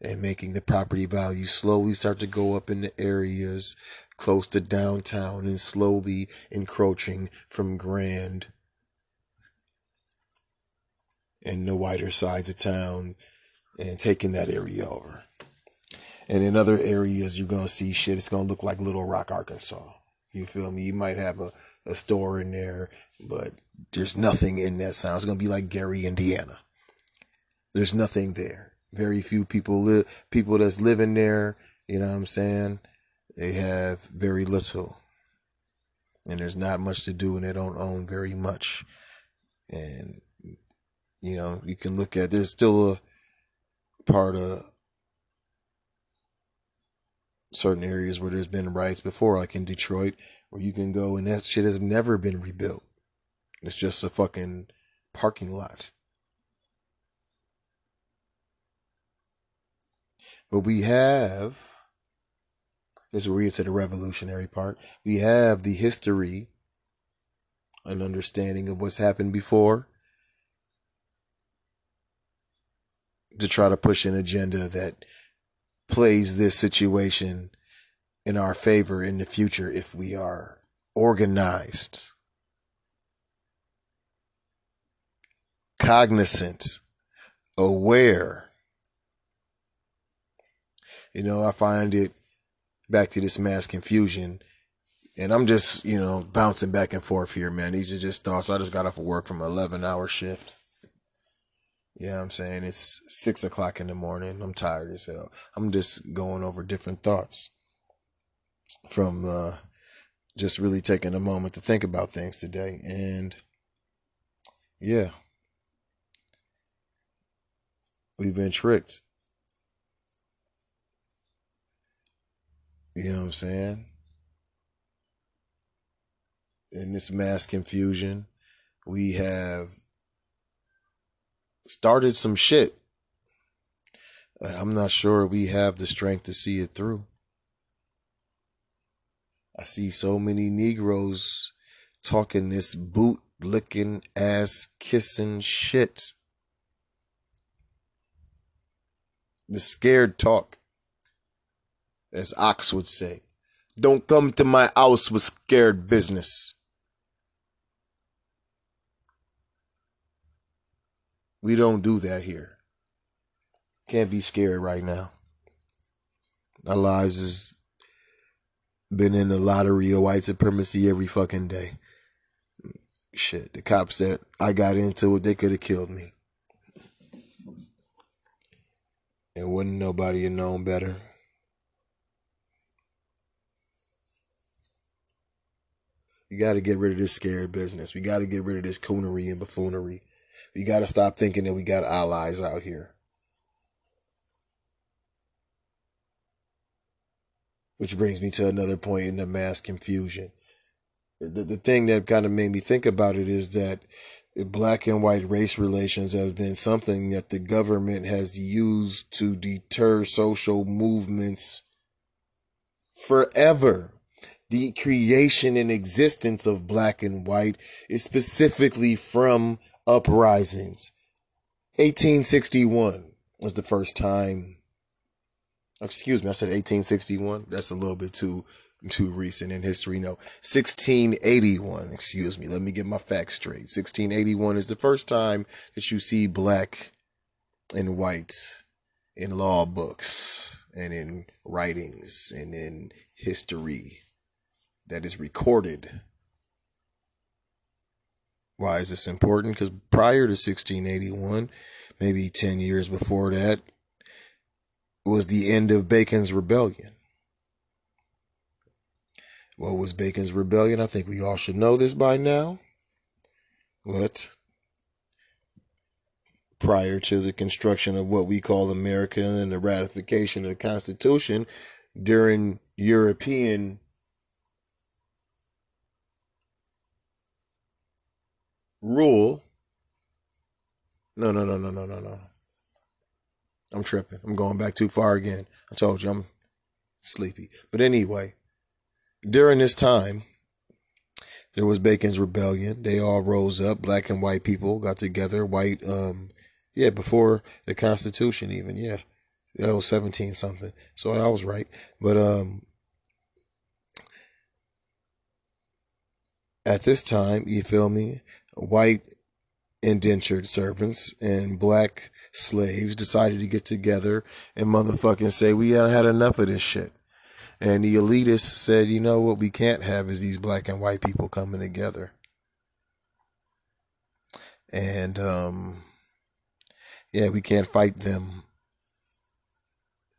Speaker 2: and making the property value slowly start to go up in the areas close to downtown and slowly encroaching from Grand and the wider sides of town and taking that area over. And in other areas, you're going to see shit. It's going to look like Little Rock, Arkansas. You feel me? You might have a, a store in there, but there's nothing in that sound. It's going to be like Gary, Indiana. There's nothing there. Very few people live, people that's living there. You know what I'm saying? They have very little. And there's not much to do and they don't own very much. And, you know, you can look at, there's still a, part of certain areas where there's been riots before, like in Detroit, where you can go and that shit has never been rebuilt. It's just a fucking parking lot. But we have, this is where we get to the revolutionary part. We have the history, an understanding of what's happened before, to try to push an agenda that plays this situation in our favor in the future if we are organized, cognizant, aware. You know, I find it back to this mass confusion. And I'm just, you know, bouncing back and forth here, man. These are just thoughts. I just got off of work from an 11 hour shift. Yeah, I'm saying it's six o'clock in the morning. I'm tired as hell. I'm just going over different thoughts from uh, just really taking a moment to think about things today. And yeah, we've been tricked. You know what I'm saying? In this mass confusion, we have started some shit. I'm not sure we have the strength to see it through. I see so many Negroes talking this boot licking ass kissing shit. The scared talk, as Ox would say. Don't come to my house with scared business. We don't do that here. Can't be scared right now. Our lives has been in the lottery of white supremacy every fucking day. shit, the cops that I got into it, they could have killed me. And wouldn't nobody have known better. You got to get rid of this scared business. We got to get rid of this coonery and buffoonery. We got to stop thinking that we got allies out here. Which brings me to another point in the mass confusion. The, the thing that kind of made me think about it is that black and white race relations has been something that the government has used to deter social movements forever. The creation and existence of black and white is specifically from uprisings. 1861 was the first time. Excuse me, I said 1861. That's a little bit too too recent in history. No, 1681. Excuse me. Let me get my facts straight. 1681 is the first time that you see black and white in law books and in writings and in history that is recorded. Why is this important? Because prior to 1681, maybe 10 years before that, was the end of Bacon's rebellion. What was Bacon's rebellion? I think we all should know this by now. What? Prior to the construction of what we call America and the ratification of the Constitution during European rule. No, no, no, no, no, no, no. I'm tripping. I'm going back too far again. I told you I'm sleepy. But anyway, during this time, there was Bacon's Rebellion. They all rose up. Black and white people got together. White, um, yeah, before the Constitution, even. Yeah. That was 17 something. So I was right. But, um, at this time, you feel me? White indentured servants and black slaves decided to get together and motherfucking say, we had enough of this shit. And the elitists said, you know what we can't have is these black and white people coming together. And, um, yeah, we can't fight them.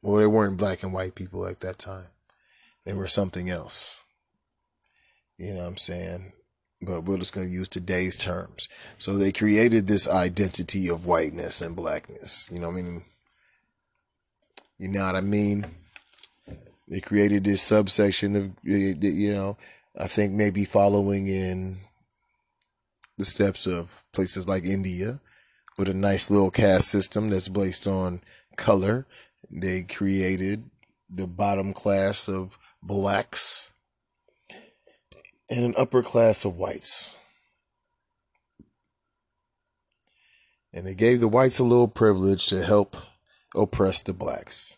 Speaker 2: Well, they weren't black and white people at that time. They were something else. You know what I'm saying? But we're just going to use today's terms. So they created this identity of whiteness and blackness. You know what I mean? You know what I mean? They created this subsection of, you know, I think maybe following in the steps of places like India with a nice little caste system that's based on color. They created the bottom class of blacks and an upper class of whites. And they gave the whites a little privilege to help oppress the blacks.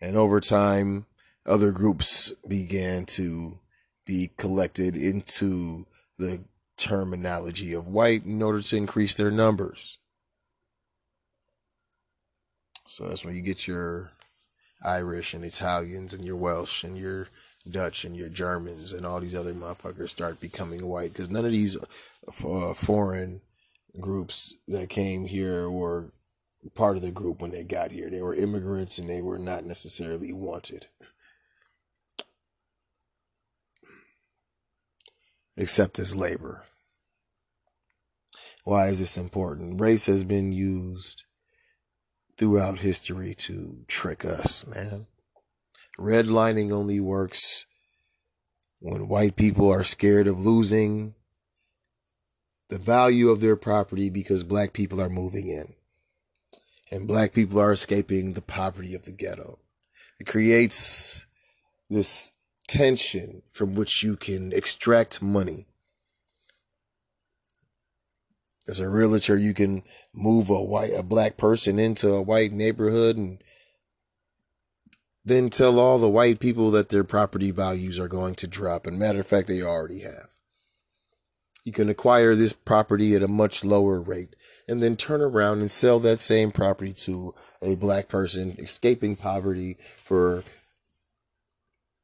Speaker 2: And over time, other groups began to be collected into the terminology of white in order to increase their numbers. So that's when you get your Irish and Italians and your Welsh and your Dutch and your Germans and all these other motherfuckers start becoming white because none of these uh, foreign groups that came here were part of the group when they got here. They were immigrants and they were not necessarily wanted. Except as labor. Why is this important? Race has been used throughout history to trick us, man. Redlining only works when white people are scared of losing the value of their property because black people are moving in and black people are escaping the poverty of the ghetto. It creates this tension from which you can extract money. As a realtor, you can move a white, a black person into a white neighborhood and then tell all the white people that their property values are going to drop. And matter of fact, they already have. You can acquire this property at a much lower rate and then turn around and sell that same property to a black person escaping poverty for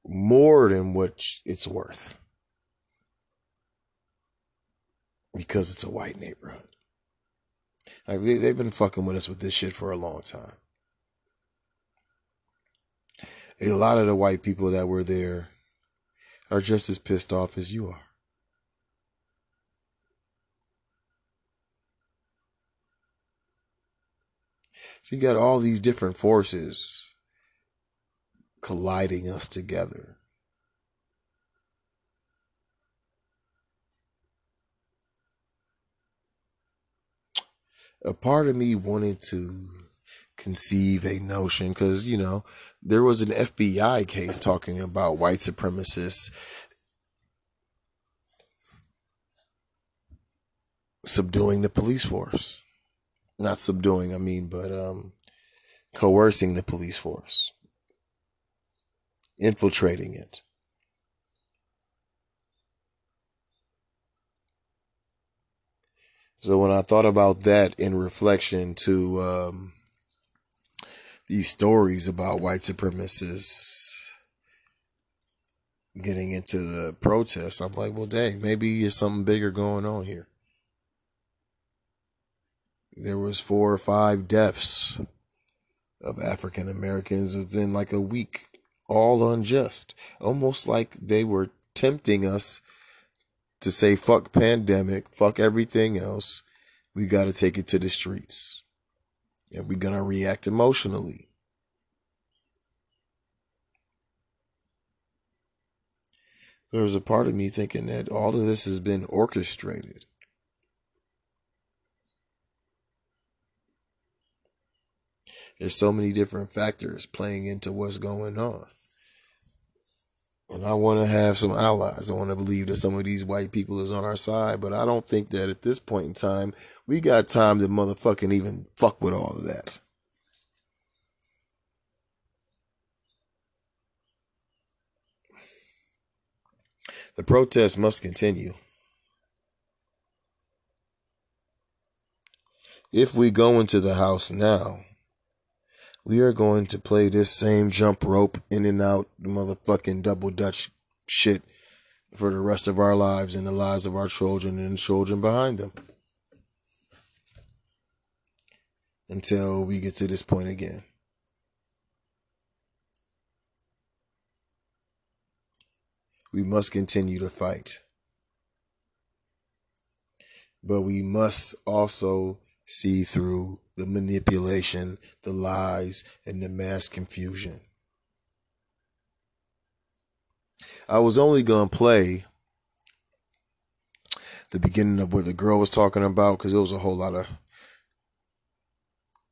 Speaker 2: more than what it's worth. because it's a white neighborhood. Like they, they've been fucking with us with this shit for a long time. A lot of the white people that were there are just as pissed off as you are. So you got all these different forces colliding us together. A part of me wanted to conceive a notion because, you know, there was an FBI case talking about white supremacists subduing the police force. Not subduing, I mean, but um, coercing the police force, infiltrating it. So when I thought about that in reflection to um, these stories about white supremacists getting into the protests, I'm like, well, dang, maybe there's something bigger going on here. There was four or five deaths of African Americans within like a week, all unjust, almost like they were tempting us to say fuck pandemic, fuck everything else. We got to take it to the streets. And we're going to react emotionally. There was a part of me thinking that all of this has been orchestrated. There's so many different factors playing into what's going on. And I want to have some allies. I want to believe that some of these white people is on our side, but I don't think that at this point in time we got time to motherfucking even fuck with all of that. The protest must continue. If we go into the house now, we are going to play this same jump rope in and out motherfucking double dutch shit for the rest of our lives and the lives of our children and children behind them. Until we get to this point again. We must continue to fight. But we must also see through the manipulation, the lies, and the mass confusion. I was only going to play the beginning of what the girl was talking about because it was a whole lot of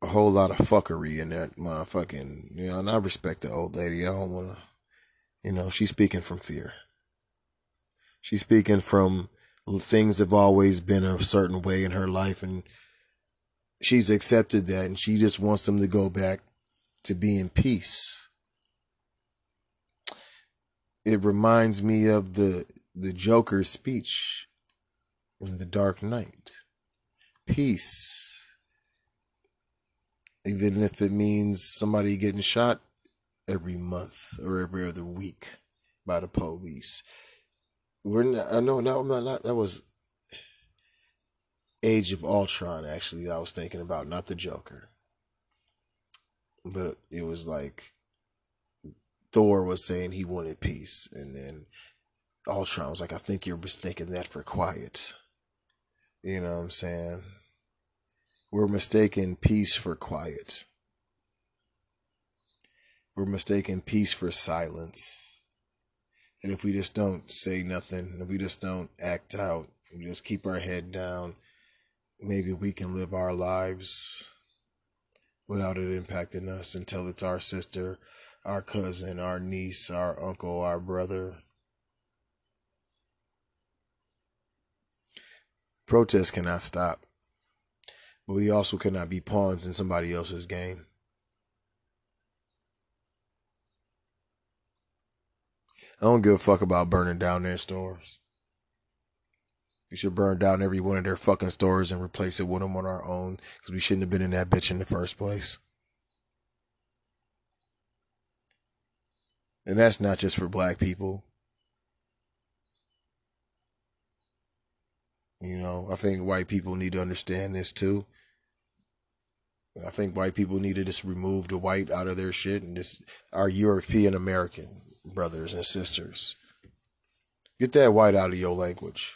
Speaker 2: a whole lot of fuckery in that motherfucking you know and I respect the old lady. I don't wanna you know, she's speaking from fear. She's speaking from things have always been a certain way in her life and she's accepted that and she just wants them to go back to be in peace. It reminds me of the the Joker's speech in The Dark Knight. Peace. Even if it means somebody getting shot every month or every other week by the police. We're not, I know no, I'm not, not that was Age of Ultron, actually, I was thinking about, not the Joker. But it was like Thor was saying he wanted peace, and then Ultron was like, I think you're mistaking that for quiet. You know what I'm saying? We're mistaking peace for quiet. We're mistaking peace for silence. And if we just don't say nothing, if we just don't act out, we just keep our head down, maybe we can live our lives without it impacting us until it's our sister, our cousin, our niece, our uncle, our brother. Protests cannot stop, but we also cannot be pawns in somebody else's game. I don't give a fuck about burning down their stores. We should burn down every one of their fucking stores and replace it with them on our own because we shouldn't have been in that bitch in the first place. And that's not just for black people. You know, I think white people need to understand this too. I think white people need to just remove the white out of their shit and just our European American brothers and sisters. Get that white out of your language.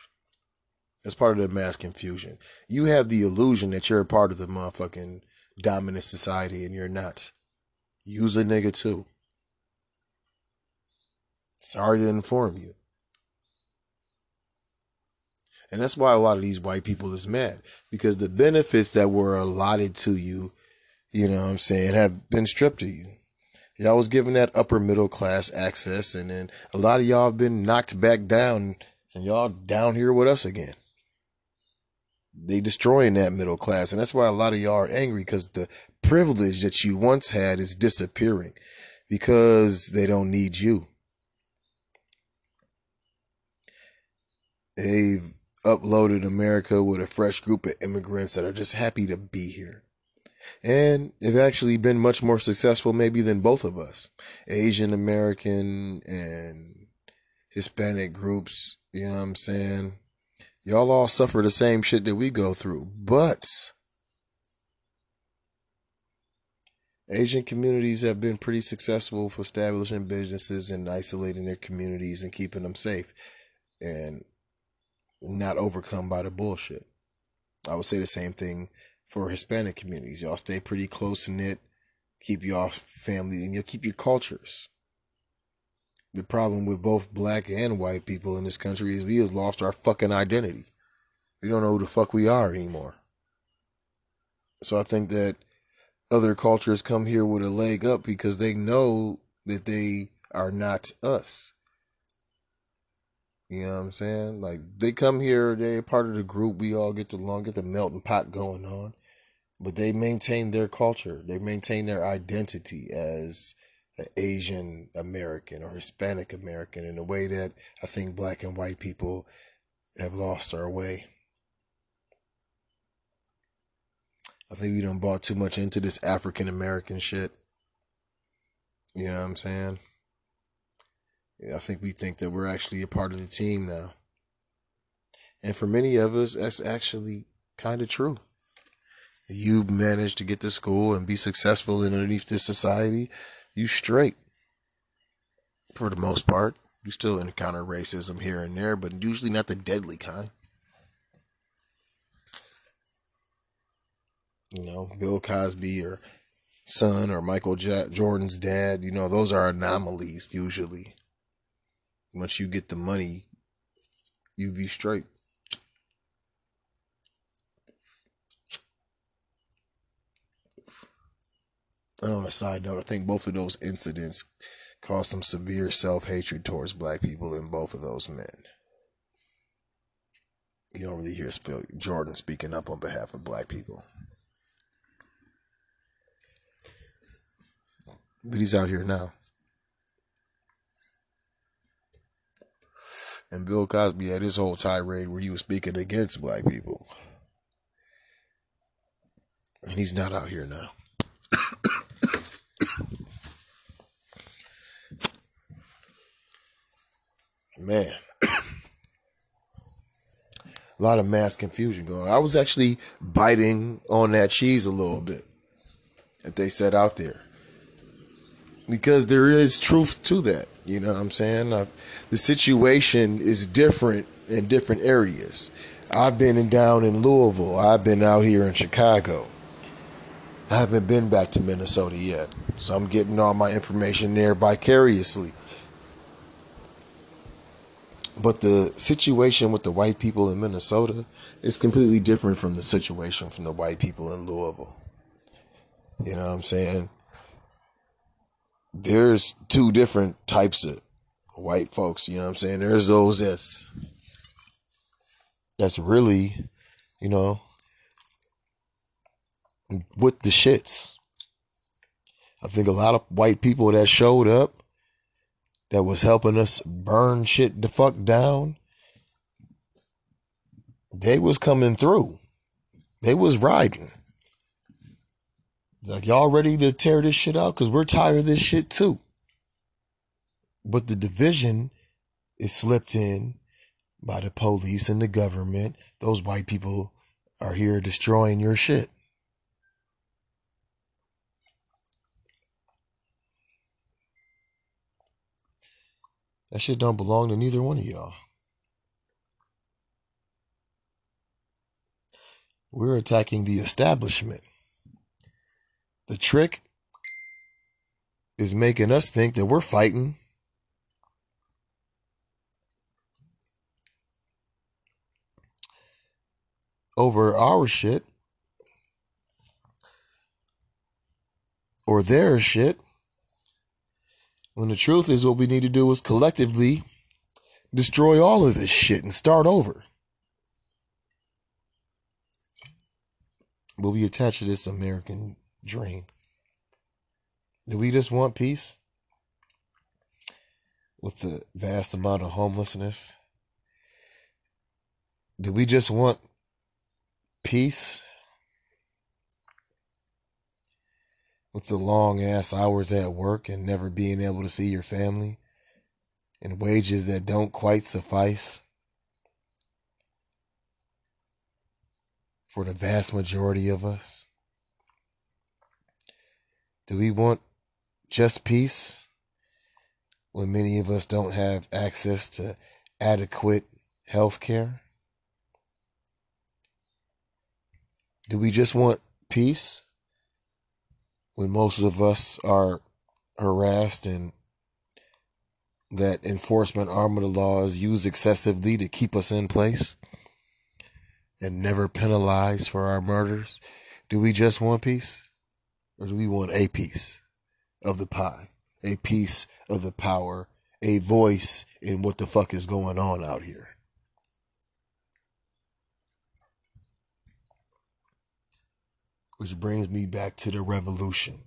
Speaker 2: That's part of the mass confusion. You have the illusion that you're a part of the motherfucking dominant society and you're not. Use a nigga too. Sorry to inform you. And that's why a lot of these white people is mad because the benefits that were allotted to you, you know what I'm saying, have been stripped of you. Y'all was given that upper middle class access and then a lot of y'all have been knocked back down and y'all down here with us again. They destroying that middle class. And that's why a lot of y'all are angry because the privilege that you once had is disappearing because they don't need you. They've uploaded America with a fresh group of immigrants that are just happy to be here. And they've actually been much more successful maybe than both of us. Asian American and Hispanic groups, you know what I'm saying? Y'all all suffer the same shit that we go through. But Asian communities have been pretty successful for establishing businesses and isolating their communities and keeping them safe. And not overcome by the bullshit. I would say the same thing for Hispanic communities. Y'all stay pretty close knit, keep y'all family, and you'll keep your cultures. The problem with both black and white people in this country is we has lost our fucking identity. We don't know who the fuck we are anymore. So I think that other cultures come here with a leg up because they know that they are not us. You know what I'm saying? Like they come here, they're part of the group. We all get along, get the melting pot going on. But they maintain their culture. They maintain their identity as an Asian American or Hispanic American in a way that I think black and white people have lost our way. I think we done bought too much into this African American shit. You know what I'm saying? I think we think that we're actually a part of the team now. And for many of us, that's actually kind of true. You've managed to get to school and be successful underneath this society, you straight. For the most part. You still encounter racism here and there, but usually not the deadly kind. You know, Bill Cosby or son or Michael J- Jordan's dad, you know, those are anomalies usually. Once you get the money, you be straight. And on a side note, I think both of those incidents caused some severe self hatred towards black people in both of those men. You don't really hear Jordan speaking up on behalf of black people. But he's out here now. And Bill Cosby had his whole tirade where he was speaking against black people. And he's not out here now. Man. a lot of mass confusion going on. I was actually biting on that cheese a little bit that they said out there. Because there is truth to that. You know what I'm saying? Uh, the situation is different in different areas. I've been in, down in Louisville. I've been out here in Chicago. I haven't been back to Minnesota yet. So I'm getting all my information there vicariously. But the situation with the white people in Minnesota is completely different from the situation from the white people in Louisville. You know what I'm saying? there's two different types of white folks, you know what I'm saying? There's those that's that's really, you know, with the shits. I think a lot of white people that showed up that was helping us burn shit the fuck down, they was coming through. They was riding. Like, y'all ready to tear this shit out? Because we're tired of this shit too. But the division is slipped in by the police and the government. Those white people are here destroying your shit. That shit don't belong to neither one of y'all. We're attacking the establishment. The trick is making us think that we're fighting over our shit or their shit when the truth is what we need to do is collectively destroy all of this shit and start over. But we attach to this American dream. Do we just want peace? With the vast amount of homelessness? Do we just want peace? With the long ass hours at work and never being able to see your family? And wages that don't quite suffice? For the vast majority of us? Do we want just peace when many of us don't have access to adequate health care? Do we just want peace when most of us are harassed and that enforcement arm of the law is used excessively to keep us in place and never penalize for our murders? Do we just want peace? Or do we want a piece of the pie, a piece of the power, a voice in what the fuck is going on out here? Which brings me back to the revolution.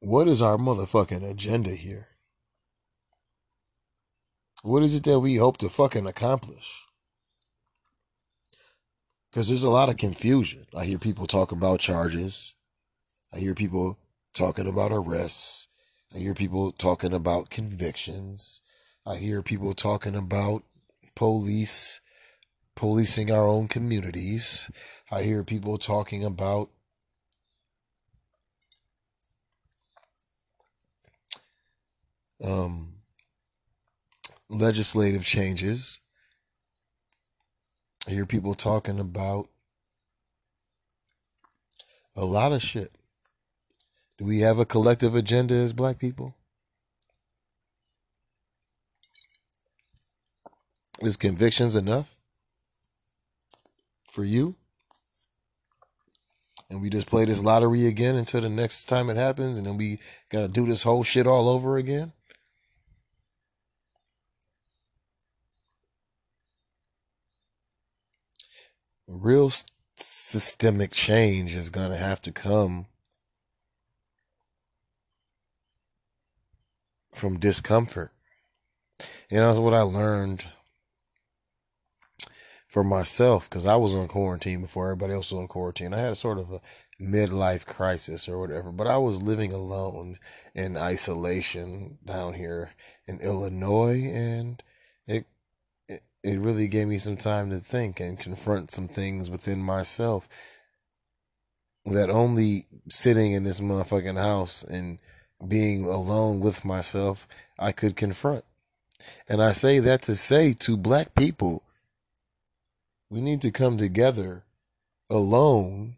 Speaker 2: What is our motherfucking agenda here? What is it that we hope to fucking accomplish? Because there's a lot of confusion. I hear people talk about charges. I hear people talking about arrests. I hear people talking about convictions. I hear people talking about police policing our own communities. I hear people talking about um, legislative changes. I hear people talking about a lot of shit. Do we have a collective agenda as black people? Is convictions enough for you? And we just play this lottery again until the next time it happens, and then we gotta do this whole shit all over again? Real systemic change is gonna have to come from discomfort. You know, what I learned for myself because I was on quarantine before everybody else was on quarantine. I had a sort of a midlife crisis or whatever, but I was living alone in isolation down here in Illinois, and it it, it really gave me some time to think and confront some things within myself that only sitting in this motherfucking house and being alone with myself I could confront. And I say that to say to black people we need to come together alone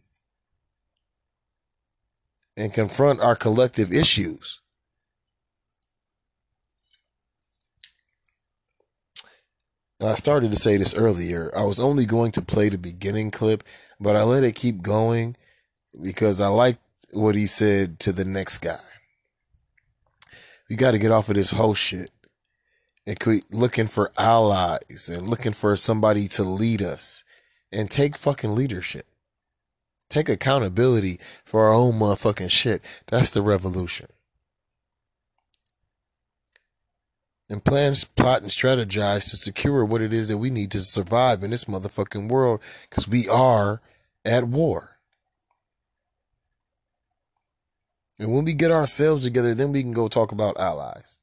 Speaker 2: and confront our collective issues. I started to say this earlier. I was only going to play the beginning clip, but I let it keep going because I liked what he said to the next guy. We got to get off of this whole shit and looking for allies and looking for somebody to lead us and take fucking leadership. Take accountability for our own motherfucking shit. That's the revolution. And plan, plot, and strategize to secure what it is that we need to survive in this motherfucking world because we are at war. And when we get ourselves together, then we can go talk about allies.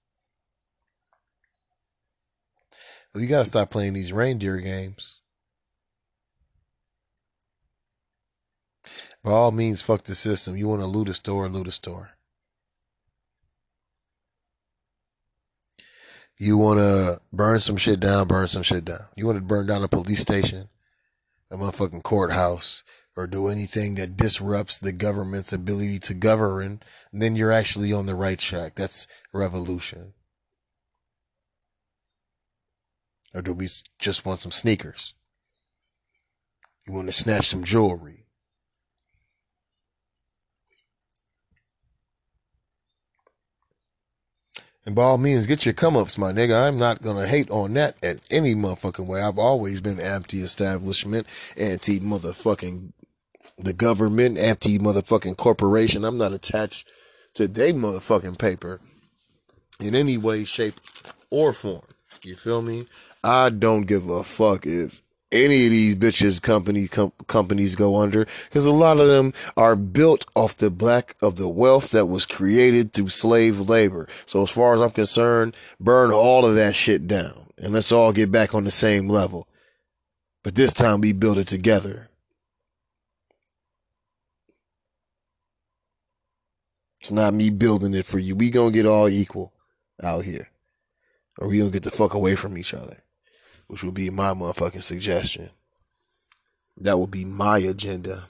Speaker 2: We gotta stop playing these reindeer games. By all means, fuck the system. You want to loot a store, loot a store. You want to burn some shit down, burn some shit down. You want to burn down a police station, a motherfucking courthouse, or do anything that disrupts the government's ability to govern, then you're actually on the right track. That's revolution. Or do we just want some sneakers? You want to snatch some jewelry? And by all means, get your come ups, my nigga. I'm not gonna hate on that at any motherfucking way. I've always been anti-establishment, anti motherfucking the government, anti motherfucking corporation. I'm not attached to they motherfucking paper in any way, shape, or form. You feel me? I don't give a fuck if any of these bitches company com- companies go under because a lot of them are built off the black of the wealth that was created through slave labor. So as far as I'm concerned, burn all of that shit down and let's all get back on the same level. But this time we build it together. It's not me building it for you. We gonna get all equal out here. Or we gonna get the fuck away from each other which would be my motherfucking suggestion. That would be my agenda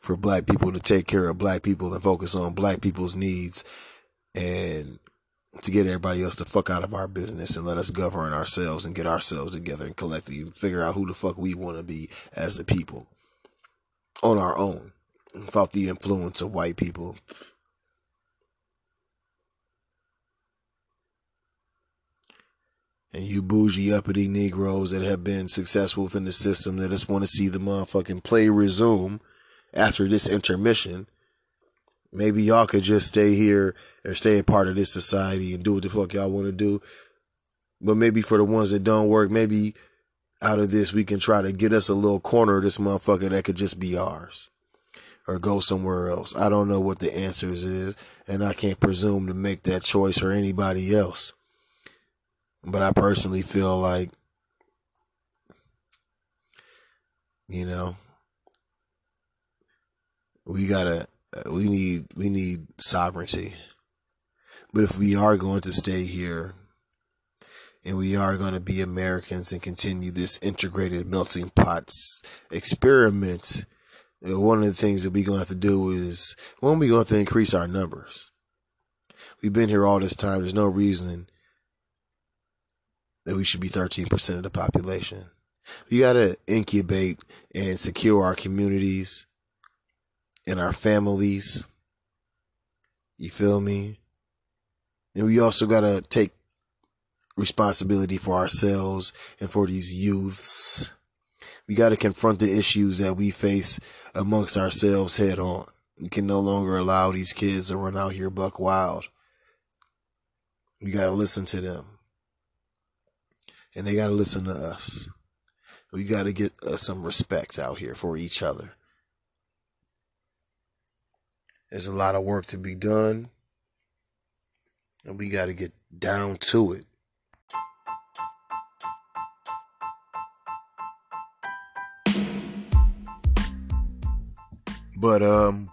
Speaker 2: for black people to take care of black people and focus on black people's needs and to get everybody else to fuck out of our business and let us govern ourselves and get ourselves together and collectively figure out who the fuck we want to be as a people on our own without the influence of white people and you bougie uppity Negroes that have been successful within the system that just want to see the motherfucking play resume after this intermission. Maybe y'all could just stay here or stay a part of this society and do what the fuck y'all want to do. But maybe for the ones that don't work, maybe out of this we can try to get us a little corner of this motherfucker that could just be ours. Or go somewhere else. I don't know what the answers is, and I can't presume to make that choice for anybody else. But I personally feel like, you know, we gotta, we need, we need sovereignty. But if we are going to stay here and we are going to be Americans and continue this integrated melting pots experiment, one of the things that we're going to have to do is, one, we're going to to increase our numbers. We've been here all this time. There's no reason that we should be 13% of the population. We got to incubate and secure our communities and our families. You feel me? And we also got to take responsibility for ourselves and for these youths. We got to confront the issues that we face amongst ourselves head on. We can no longer allow these kids to run out here buck wild. We got to listen to them and they got to listen to us. We got to get uh, some respect out here for each other. There's a lot of work to be done, and we got to get down to it. But um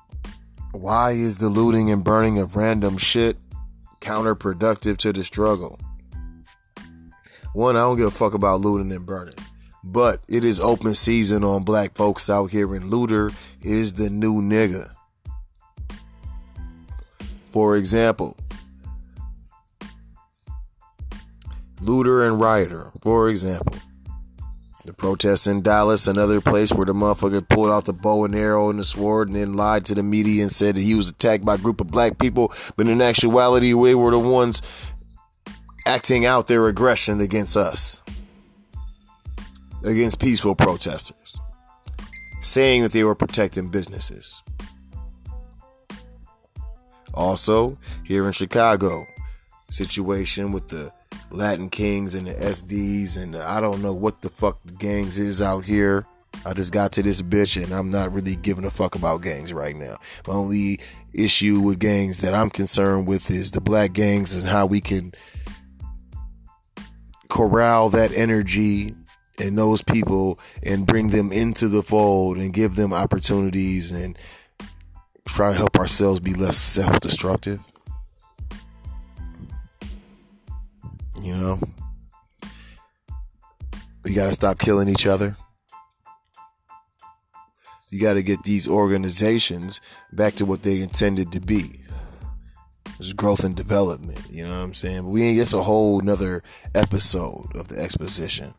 Speaker 2: why is the looting and burning of random shit counterproductive to the struggle? One, I don't give a fuck about looting and burning. But it is open season on black folks out here, and looter is the new nigga. For example, looter and rioter, for example. The protests in Dallas, another place where the motherfucker pulled out the bow and arrow and the sword and then lied to the media and said that he was attacked by a group of black people, but in actuality, we were the ones acting out their aggression against us, against peaceful protesters, saying that they were protecting businesses. Also, here in Chicago, situation with the Latin Kings and the SDs, and I don't know what the fuck the gangs is out here. I just got to this bitch and I'm not really giving a fuck about gangs right now. My only issue with gangs that I'm concerned with is the black gangs and how we can corral that energy and those people and bring them into the fold and give them opportunities and try to help ourselves be less self-destructive. You know, we got to stop killing each other. You got to get these organizations back to what they intended to be. There's growth and development, you know what I'm saying? But we ain't, it's a whole nother episode of the exposition.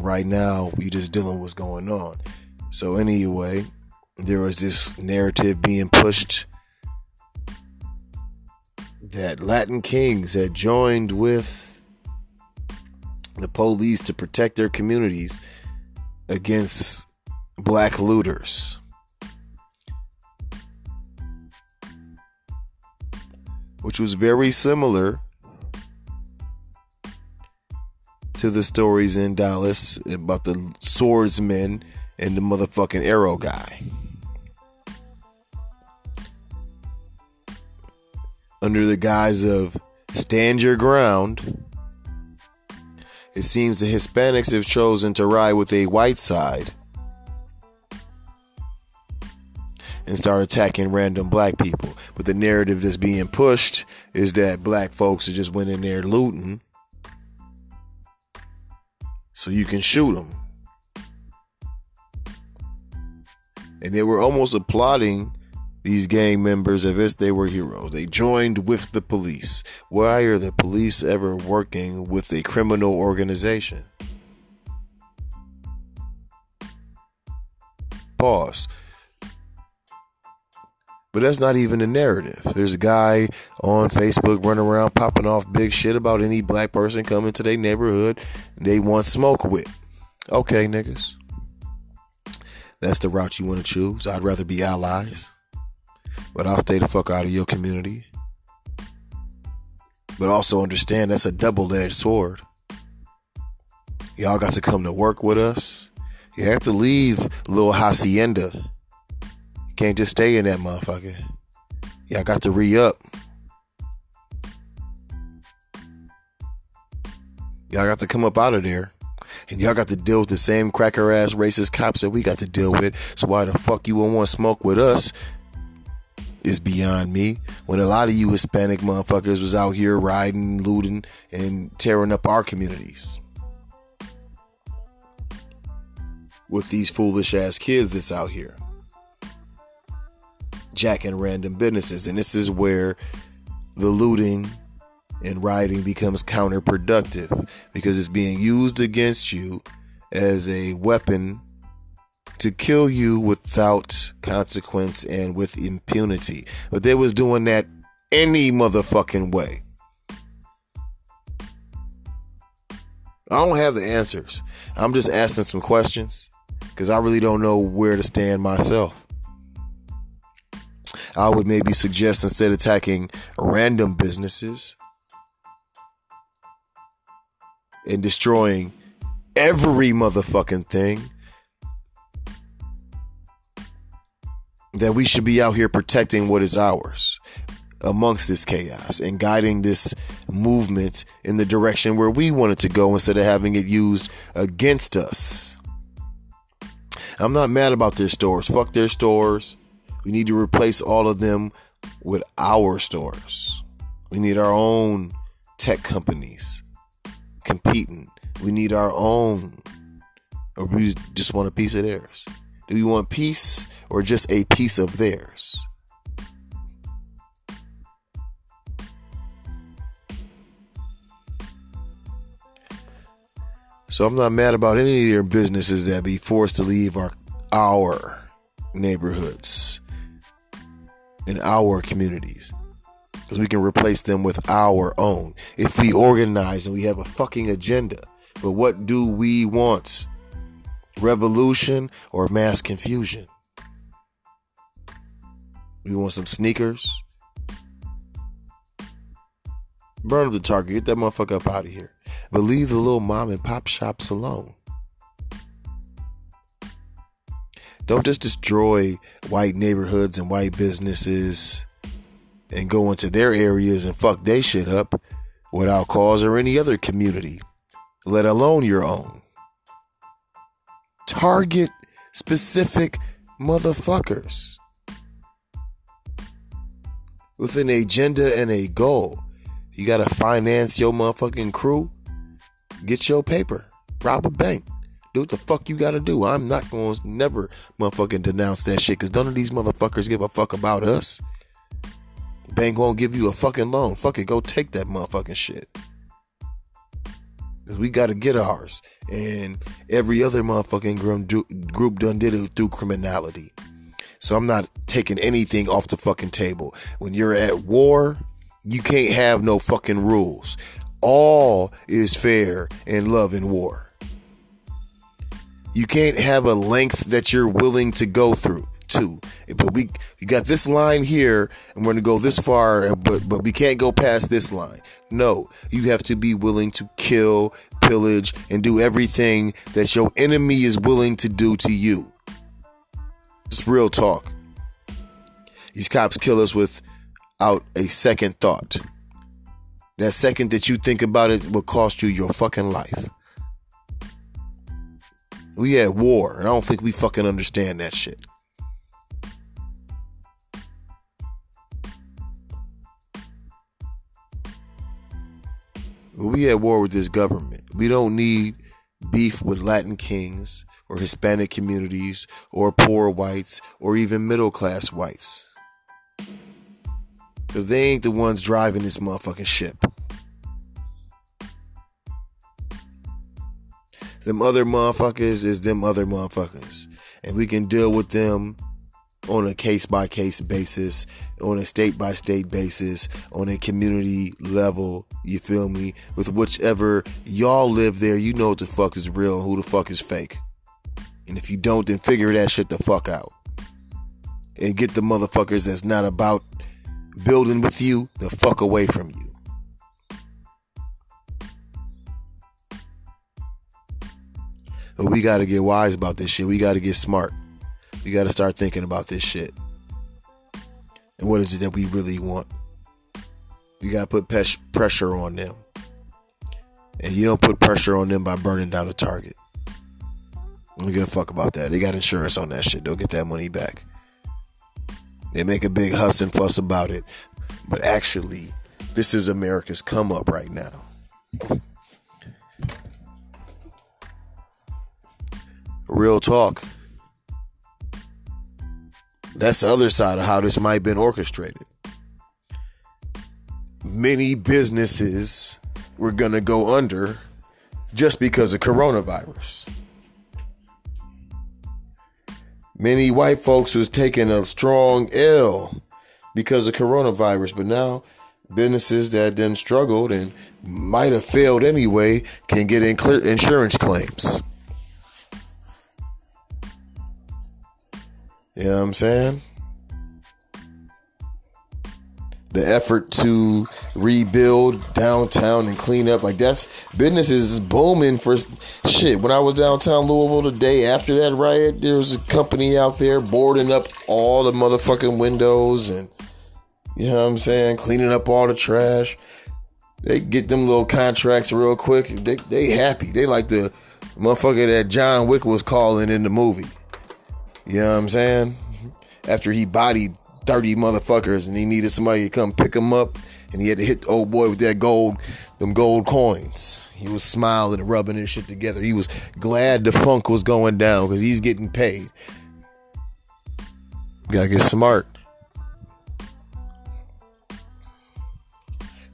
Speaker 2: Right now, we just dealing with what's going on. So anyway, there was this narrative being pushed that Latin kings had joined with the police to protect their communities against black looters. Which was very similar to the stories in Dallas about the swordsman and the motherfucking arrow guy. Under the guise of stand your ground, it seems the Hispanics have chosen to ride with a white side and start attacking random black people. But the narrative that's being pushed is that black folks are just went in there looting so you can shoot them. And they were almost applauding these gang members as if they were heroes. They joined with the police. Why are the police ever working with a criminal organization? Pause. But that's not even the narrative. There's a guy on Facebook running around popping off big shit about any black person coming to their neighborhood they want smoke with. Okay, niggas. That's the route you want to choose. I'd rather be allies. But I'll stay the fuck out of your community. But also understand that's a double edged sword. Y'all got to come to work with us. You have to leave little hacienda can't just stay in that motherfucker. Y'all got to re up. Y'all got to come up out of there. And y'all got to deal with the same cracker ass racist cops that we got to deal with. So why the fuck you won't want to smoke with us is beyond me. When a lot of you Hispanic motherfuckers was out here riding, looting, and tearing up our communities. With these foolish ass kids that's out here jacking random businesses. And this is where the looting and rioting becomes counterproductive because it's being used against you as a weapon to kill you without consequence and with impunity. But they was doing that any motherfucking way. I don't have the answers. I'm just asking some questions because I really don't know where to stand myself. I would maybe suggest instead attacking random businesses and destroying every motherfucking thing, that we should be out here protecting what is ours amongst this chaos and guiding this movement in the direction where we want it to go instead of having it used against us. I'm not mad about their stores. Fuck their stores. We need to replace all of them with our stores. We need our own tech companies competing. We need our own, or we just want a piece of theirs. Do we want peace or just a piece of theirs? So I'm not mad about any of their businesses that be forced to leave our our neighborhoods in our communities because we can replace them with our own if we organize and we have a fucking agenda. But what do we want? Revolution or mass confusion? We want some sneakers. Burn up the target. Get that motherfucker up out of here. But leave the little mom and pop shops alone. Don't just destroy white neighborhoods and white businesses and go into their areas and fuck they shit up without cause or any other community let alone your own. Target specific motherfuckers with an agenda and a goal. You gotta finance your motherfucking crew. Get your paper. Rob a bank. Do what the fuck you gotta do. I'm not to never motherfucking denounce that shit because none of these motherfuckers give a fuck about us. Bank won't give you a fucking loan. Fuck it, go take that motherfucking shit. Cause we gotta get ours. And every other motherfucking group, group done did it through criminality. So I'm not taking anything off the fucking table. When you're at war, you can't have no fucking rules. All is fair in love and war. You can't have a length that you're willing to go through to. But we you got this line here and we're gonna go this far, but but we can't go past this line. No, you have to be willing to kill, pillage, and do everything that your enemy is willing to do to you. It's real talk. These cops kill us without a second thought. That second that you think about it will cost you your fucking life. We at war, and I don't think we fucking understand that shit. We at war with this government. We don't need beef with Latin kings or Hispanic communities or poor whites or even middle class whites. Because they ain't the ones driving this motherfucking ship. Them other motherfuckers is them other motherfuckers. And we can deal with them on a case by case basis, on a state by state basis, on a community level, you feel me? With whichever y'all live there, you know what the fuck is real, who the fuck is fake. And if you don't, then figure that shit the fuck out. And get the motherfuckers that's not about building with you the fuck away from you. We got to get wise about this shit. We got to get smart. We got to start thinking about this shit. And what is it that we really want? We got to put pressure on them. And you don't put pressure on them by burning down a target. We give a fuck about that. They got insurance on that shit. They'll get that money back. They make a big huss and fuss about it. But actually, this is America's come up right now. Real talk. That's the other side of how this might have been orchestrated. Many businesses were going to go under just because of coronavirus. Many white folks was taking a strong L because of coronavirus, but now businesses that then struggled and might have failed anyway can get in clear insurance claims. You know what I'm saying? The effort to rebuild downtown and clean up, like that's business is booming for shit. When I was downtown Louisville the day after that riot, there was a company out there boarding up all the motherfucking windows and you know what I'm saying, cleaning up all the trash. They get them little contracts real quick. They they happy. They like the motherfucker that John Wick was calling in the movie. You know what I'm saying? After he bodied 30 motherfuckers and he needed somebody to come pick him up and he had to hit the old boy with that gold, them gold coins. He was smiling and rubbing his shit together. He was glad the funk was going down because he's getting paid. gotta get smart.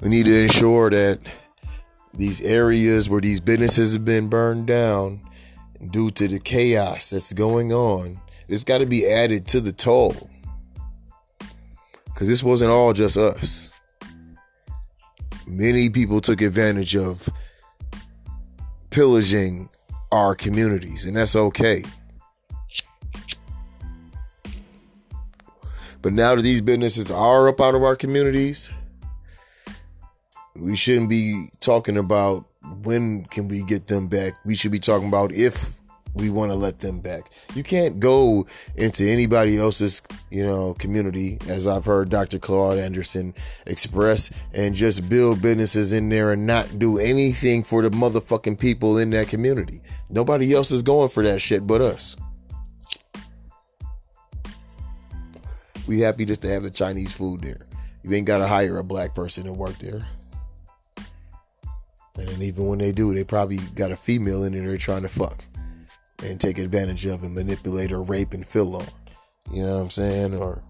Speaker 2: We need to ensure that these areas where these businesses have been burned down due to the chaos that's going on it's got to be added to the toll. Because this wasn't all just us. Many people took advantage of pillaging our communities, and that's okay. But now that these businesses are up out of our communities, we shouldn't be talking about when can we get them back. We should be talking about if we want to let them back. You can't go into anybody else's, you know, community, as I've heard Dr. Claude Anderson express, and just build businesses in there and not do anything for the motherfucking people in that community. Nobody else is going for that shit but us. We happy just to have the Chinese food there. You ain't got to hire a black person to work there. And then even when they do, they probably got a female in there trying to fuck and take advantage of and manipulate or rape and fill on. You know what I'm saying? Or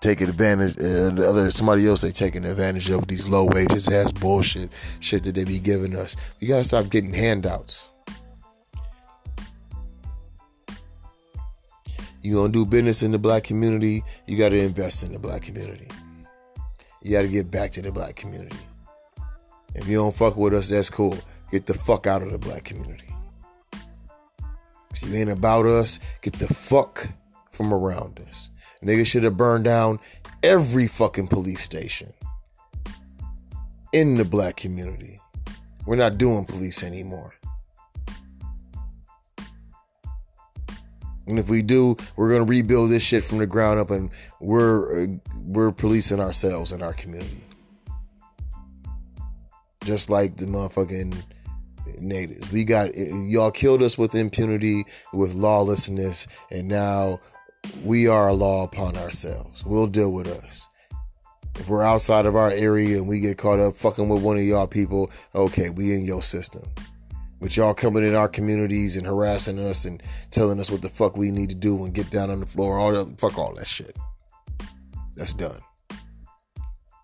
Speaker 2: take advantage and other somebody else they taking advantage of these low wages ass bullshit shit that they be giving us. You gotta stop getting handouts. You gonna do business in the black community, you gotta invest in the black community. You gotta get back to the black community. If you don't fuck with us, that's cool. Get the fuck out of the black community. If you ain't about us, get the fuck from around us. Niggas should have burned down every fucking police station in the black community. We're not doing police anymore. And if we do, we're gonna rebuild this shit from the ground up, and we're we're policing ourselves in our community, just like the motherfucking natives. We got y'all killed us with impunity, with lawlessness, and now we are a law upon ourselves. We'll deal with us. If we're outside of our area and we get caught up fucking with one of y'all people, okay, we in your system. But y'all coming in our communities and harassing us and telling us what the fuck we need to do and get down on the floor, all that fuck all that shit. That's done.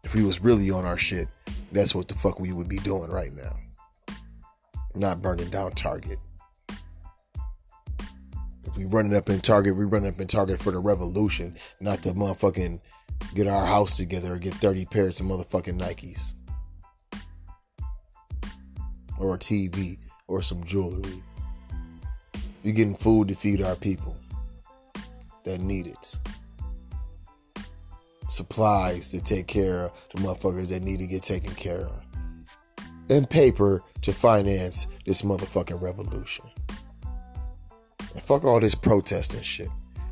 Speaker 2: If we was really on our shit, that's what the fuck we would be doing right now. Not burning down Target. If we running up in Target, we running up in Target for the revolution, not to motherfucking get our house together or get 30 pairs of motherfucking Nikes. Or a TV or some jewelry. We're getting food to feed our people that need it. Supplies to take care of the motherfuckers that need to get taken care of. And paper to finance this motherfucking revolution. And fuck all this protesting shit.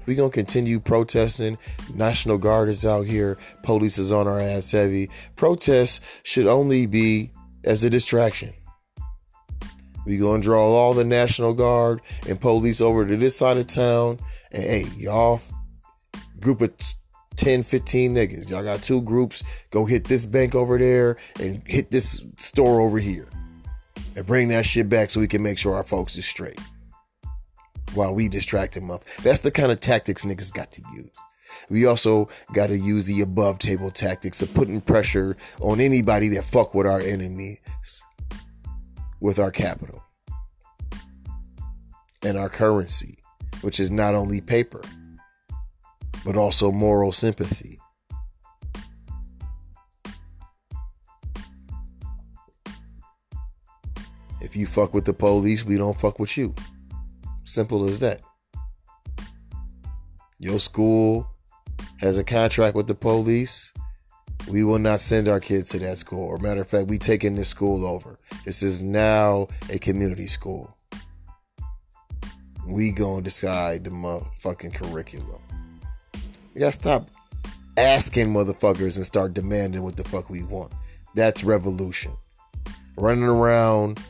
Speaker 2: We gonna continue protesting. National Guard is out here. Police is on our ass heavy. Protests should only be as a distraction. We gonna draw all the National Guard and police over to this side of town. And hey, y'all group of 10, 15 niggas. Y'all got two groups. Go hit this bank over there and hit this store over here. And bring that shit back so we can make sure our folks is straight. While we distract them up. That's the kind of tactics niggas got to use. We also got to use the above table tactics of putting pressure on anybody that fuck with our enemies with our capital and our currency, which is not only paper, but also moral sympathy. If you fuck with the police, we don't fuck with you. Simple as that. Your school has a contract with the police. We will not send our kids to that school. Or matter of fact, we taking this school over. This is now a community school. We gonna decide the motherfucking curriculum. We gotta stop asking motherfuckers and start demanding what the fuck we want. That's revolution. Running around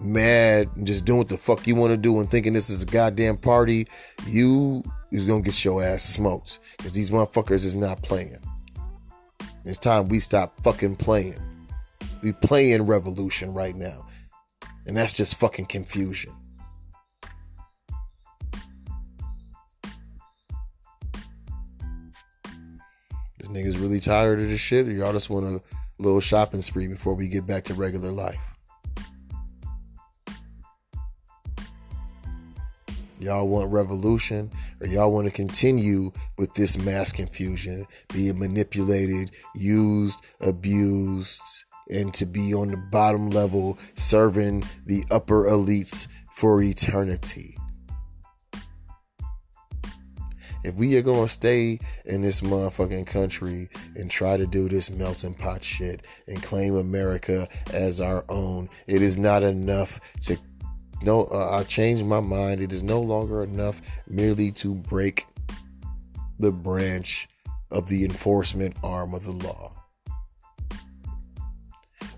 Speaker 2: mad and just doing what the fuck you want to do and thinking this is a goddamn party, you is gonna get your ass smoked. Because these motherfuckers is not playing. It's time we stop fucking playing. We playing revolution right now. And that's just fucking confusion. This nigga's really tired of this shit, or y'all just want a little shopping spree before we get back to regular life? Y'all want revolution, or y'all want to continue with this mass confusion, being manipulated, used, abused, and to be on the bottom level serving the upper elites for eternity. If we are gonna stay in this motherfucking country and try to do this melting pot shit and claim America as our own, it is not enough to no, uh, I changed my mind. It is no longer enough merely to break the branch of the enforcement arm of the law.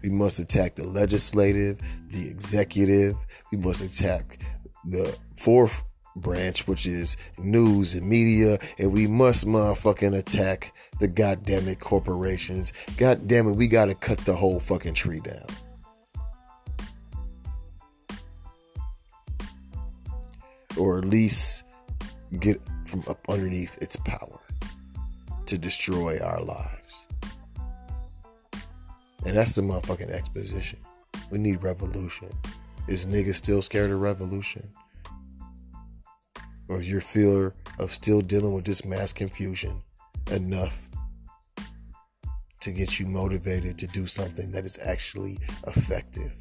Speaker 2: We must attack the legislative, the executive. We must attack the fourth branch, which is news and media, and we must motherfucking attack the goddamn it corporations. God damn it, we gotta cut the whole fucking tree down. Or at least get from up underneath its power to destroy our lives. And that's the motherfucking exposition. We need revolution. Is niggas still scared of revolution? Or your fear of still dealing with this mass confusion enough to get you motivated to do something that is actually effective?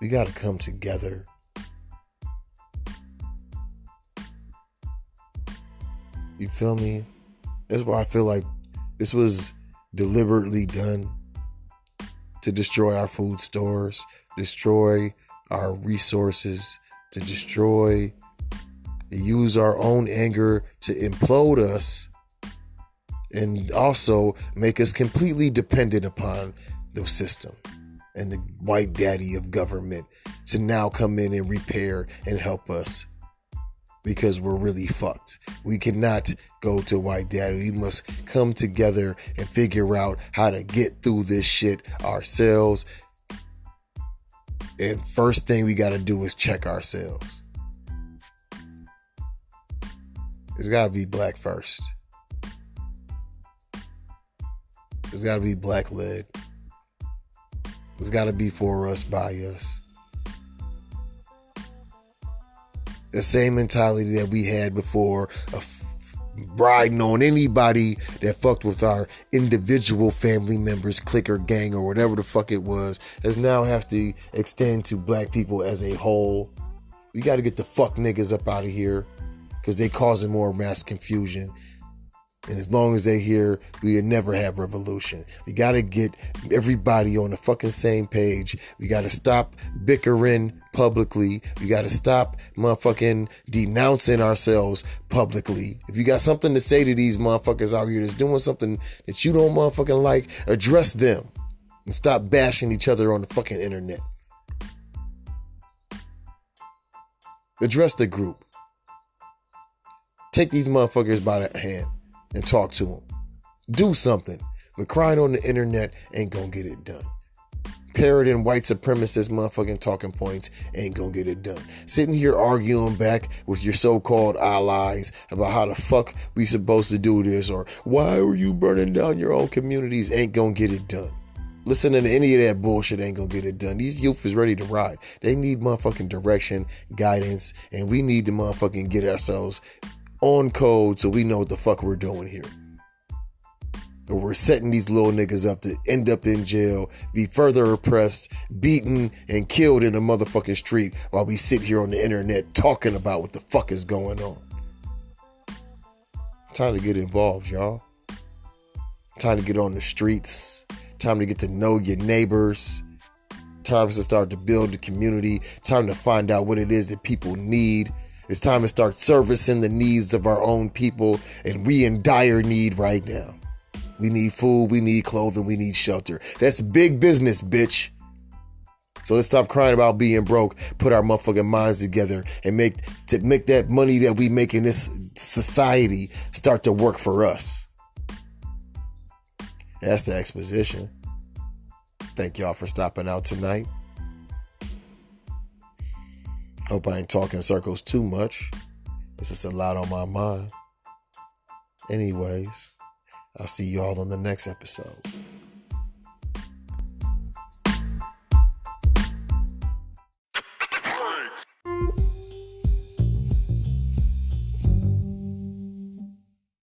Speaker 2: We got to come together. You feel me? That's why I feel like this was deliberately done to destroy our food stores, destroy our resources, to destroy, use our own anger to implode us, and also make us completely dependent upon the system and the white daddy of government to now come in and repair and help us because we're really fucked. We cannot go to white daddy. We must come together and figure out how to get through this shit ourselves. And first thing we got to do is check ourselves. It's got to be black first. It's got to be black led. It's got to be for us, by us. the same mentality that we had before riding on anybody that fucked with our individual family members, clique or gang or whatever the fuck it was, has now have to extend to black people as a whole. We got to get the fuck niggas up out of here because they causing more mass confusion. And as long as they here, we would never have revolution. We got to get everybody on the fucking same page. We got to stop bickering publicly. We got to stop motherfucking denouncing ourselves publicly. If you got something to say to these motherfuckers out here that's doing something that you don't motherfucking like, address them and stop bashing each other on the fucking internet. Address the group. Take these motherfuckers by the hand and talk to them. Do something. But crying on the internet ain't gonna get it done. Parroting white supremacist motherfucking talking points ain't gonna get it done. Sitting here arguing back with your so-called allies about how the fuck we supposed to do this or why are you burning down your own communities ain't gonna get it done. Listening to any of that bullshit ain't gonna get it done. These youth is ready to ride. They need motherfucking direction, guidance, and we need to motherfucking get ourselves on code so we know what the fuck we're doing here. Or we're setting these little niggas up to end up in jail, be further oppressed, beaten, and killed in a motherfucking street while we sit here on the internet talking about what the fuck is going on. Time to get involved, y'all. Time to get on the streets. Time to get to know your neighbors. Time to start to build the community. Time to find out what it is that people need it's time to start servicing the needs of our own people, and we in dire need right now. We need food, we need clothing, we need shelter. That's big business, bitch. So let's stop crying about being broke. Put our motherfucking minds together and make to make that money that we make in this society start to work for us. That's the exposition. Thank y'all for stopping out tonight. Hope I ain't talking circles too much. It's just a lot on my mind. Anyways, I'll see y'all on the next episode.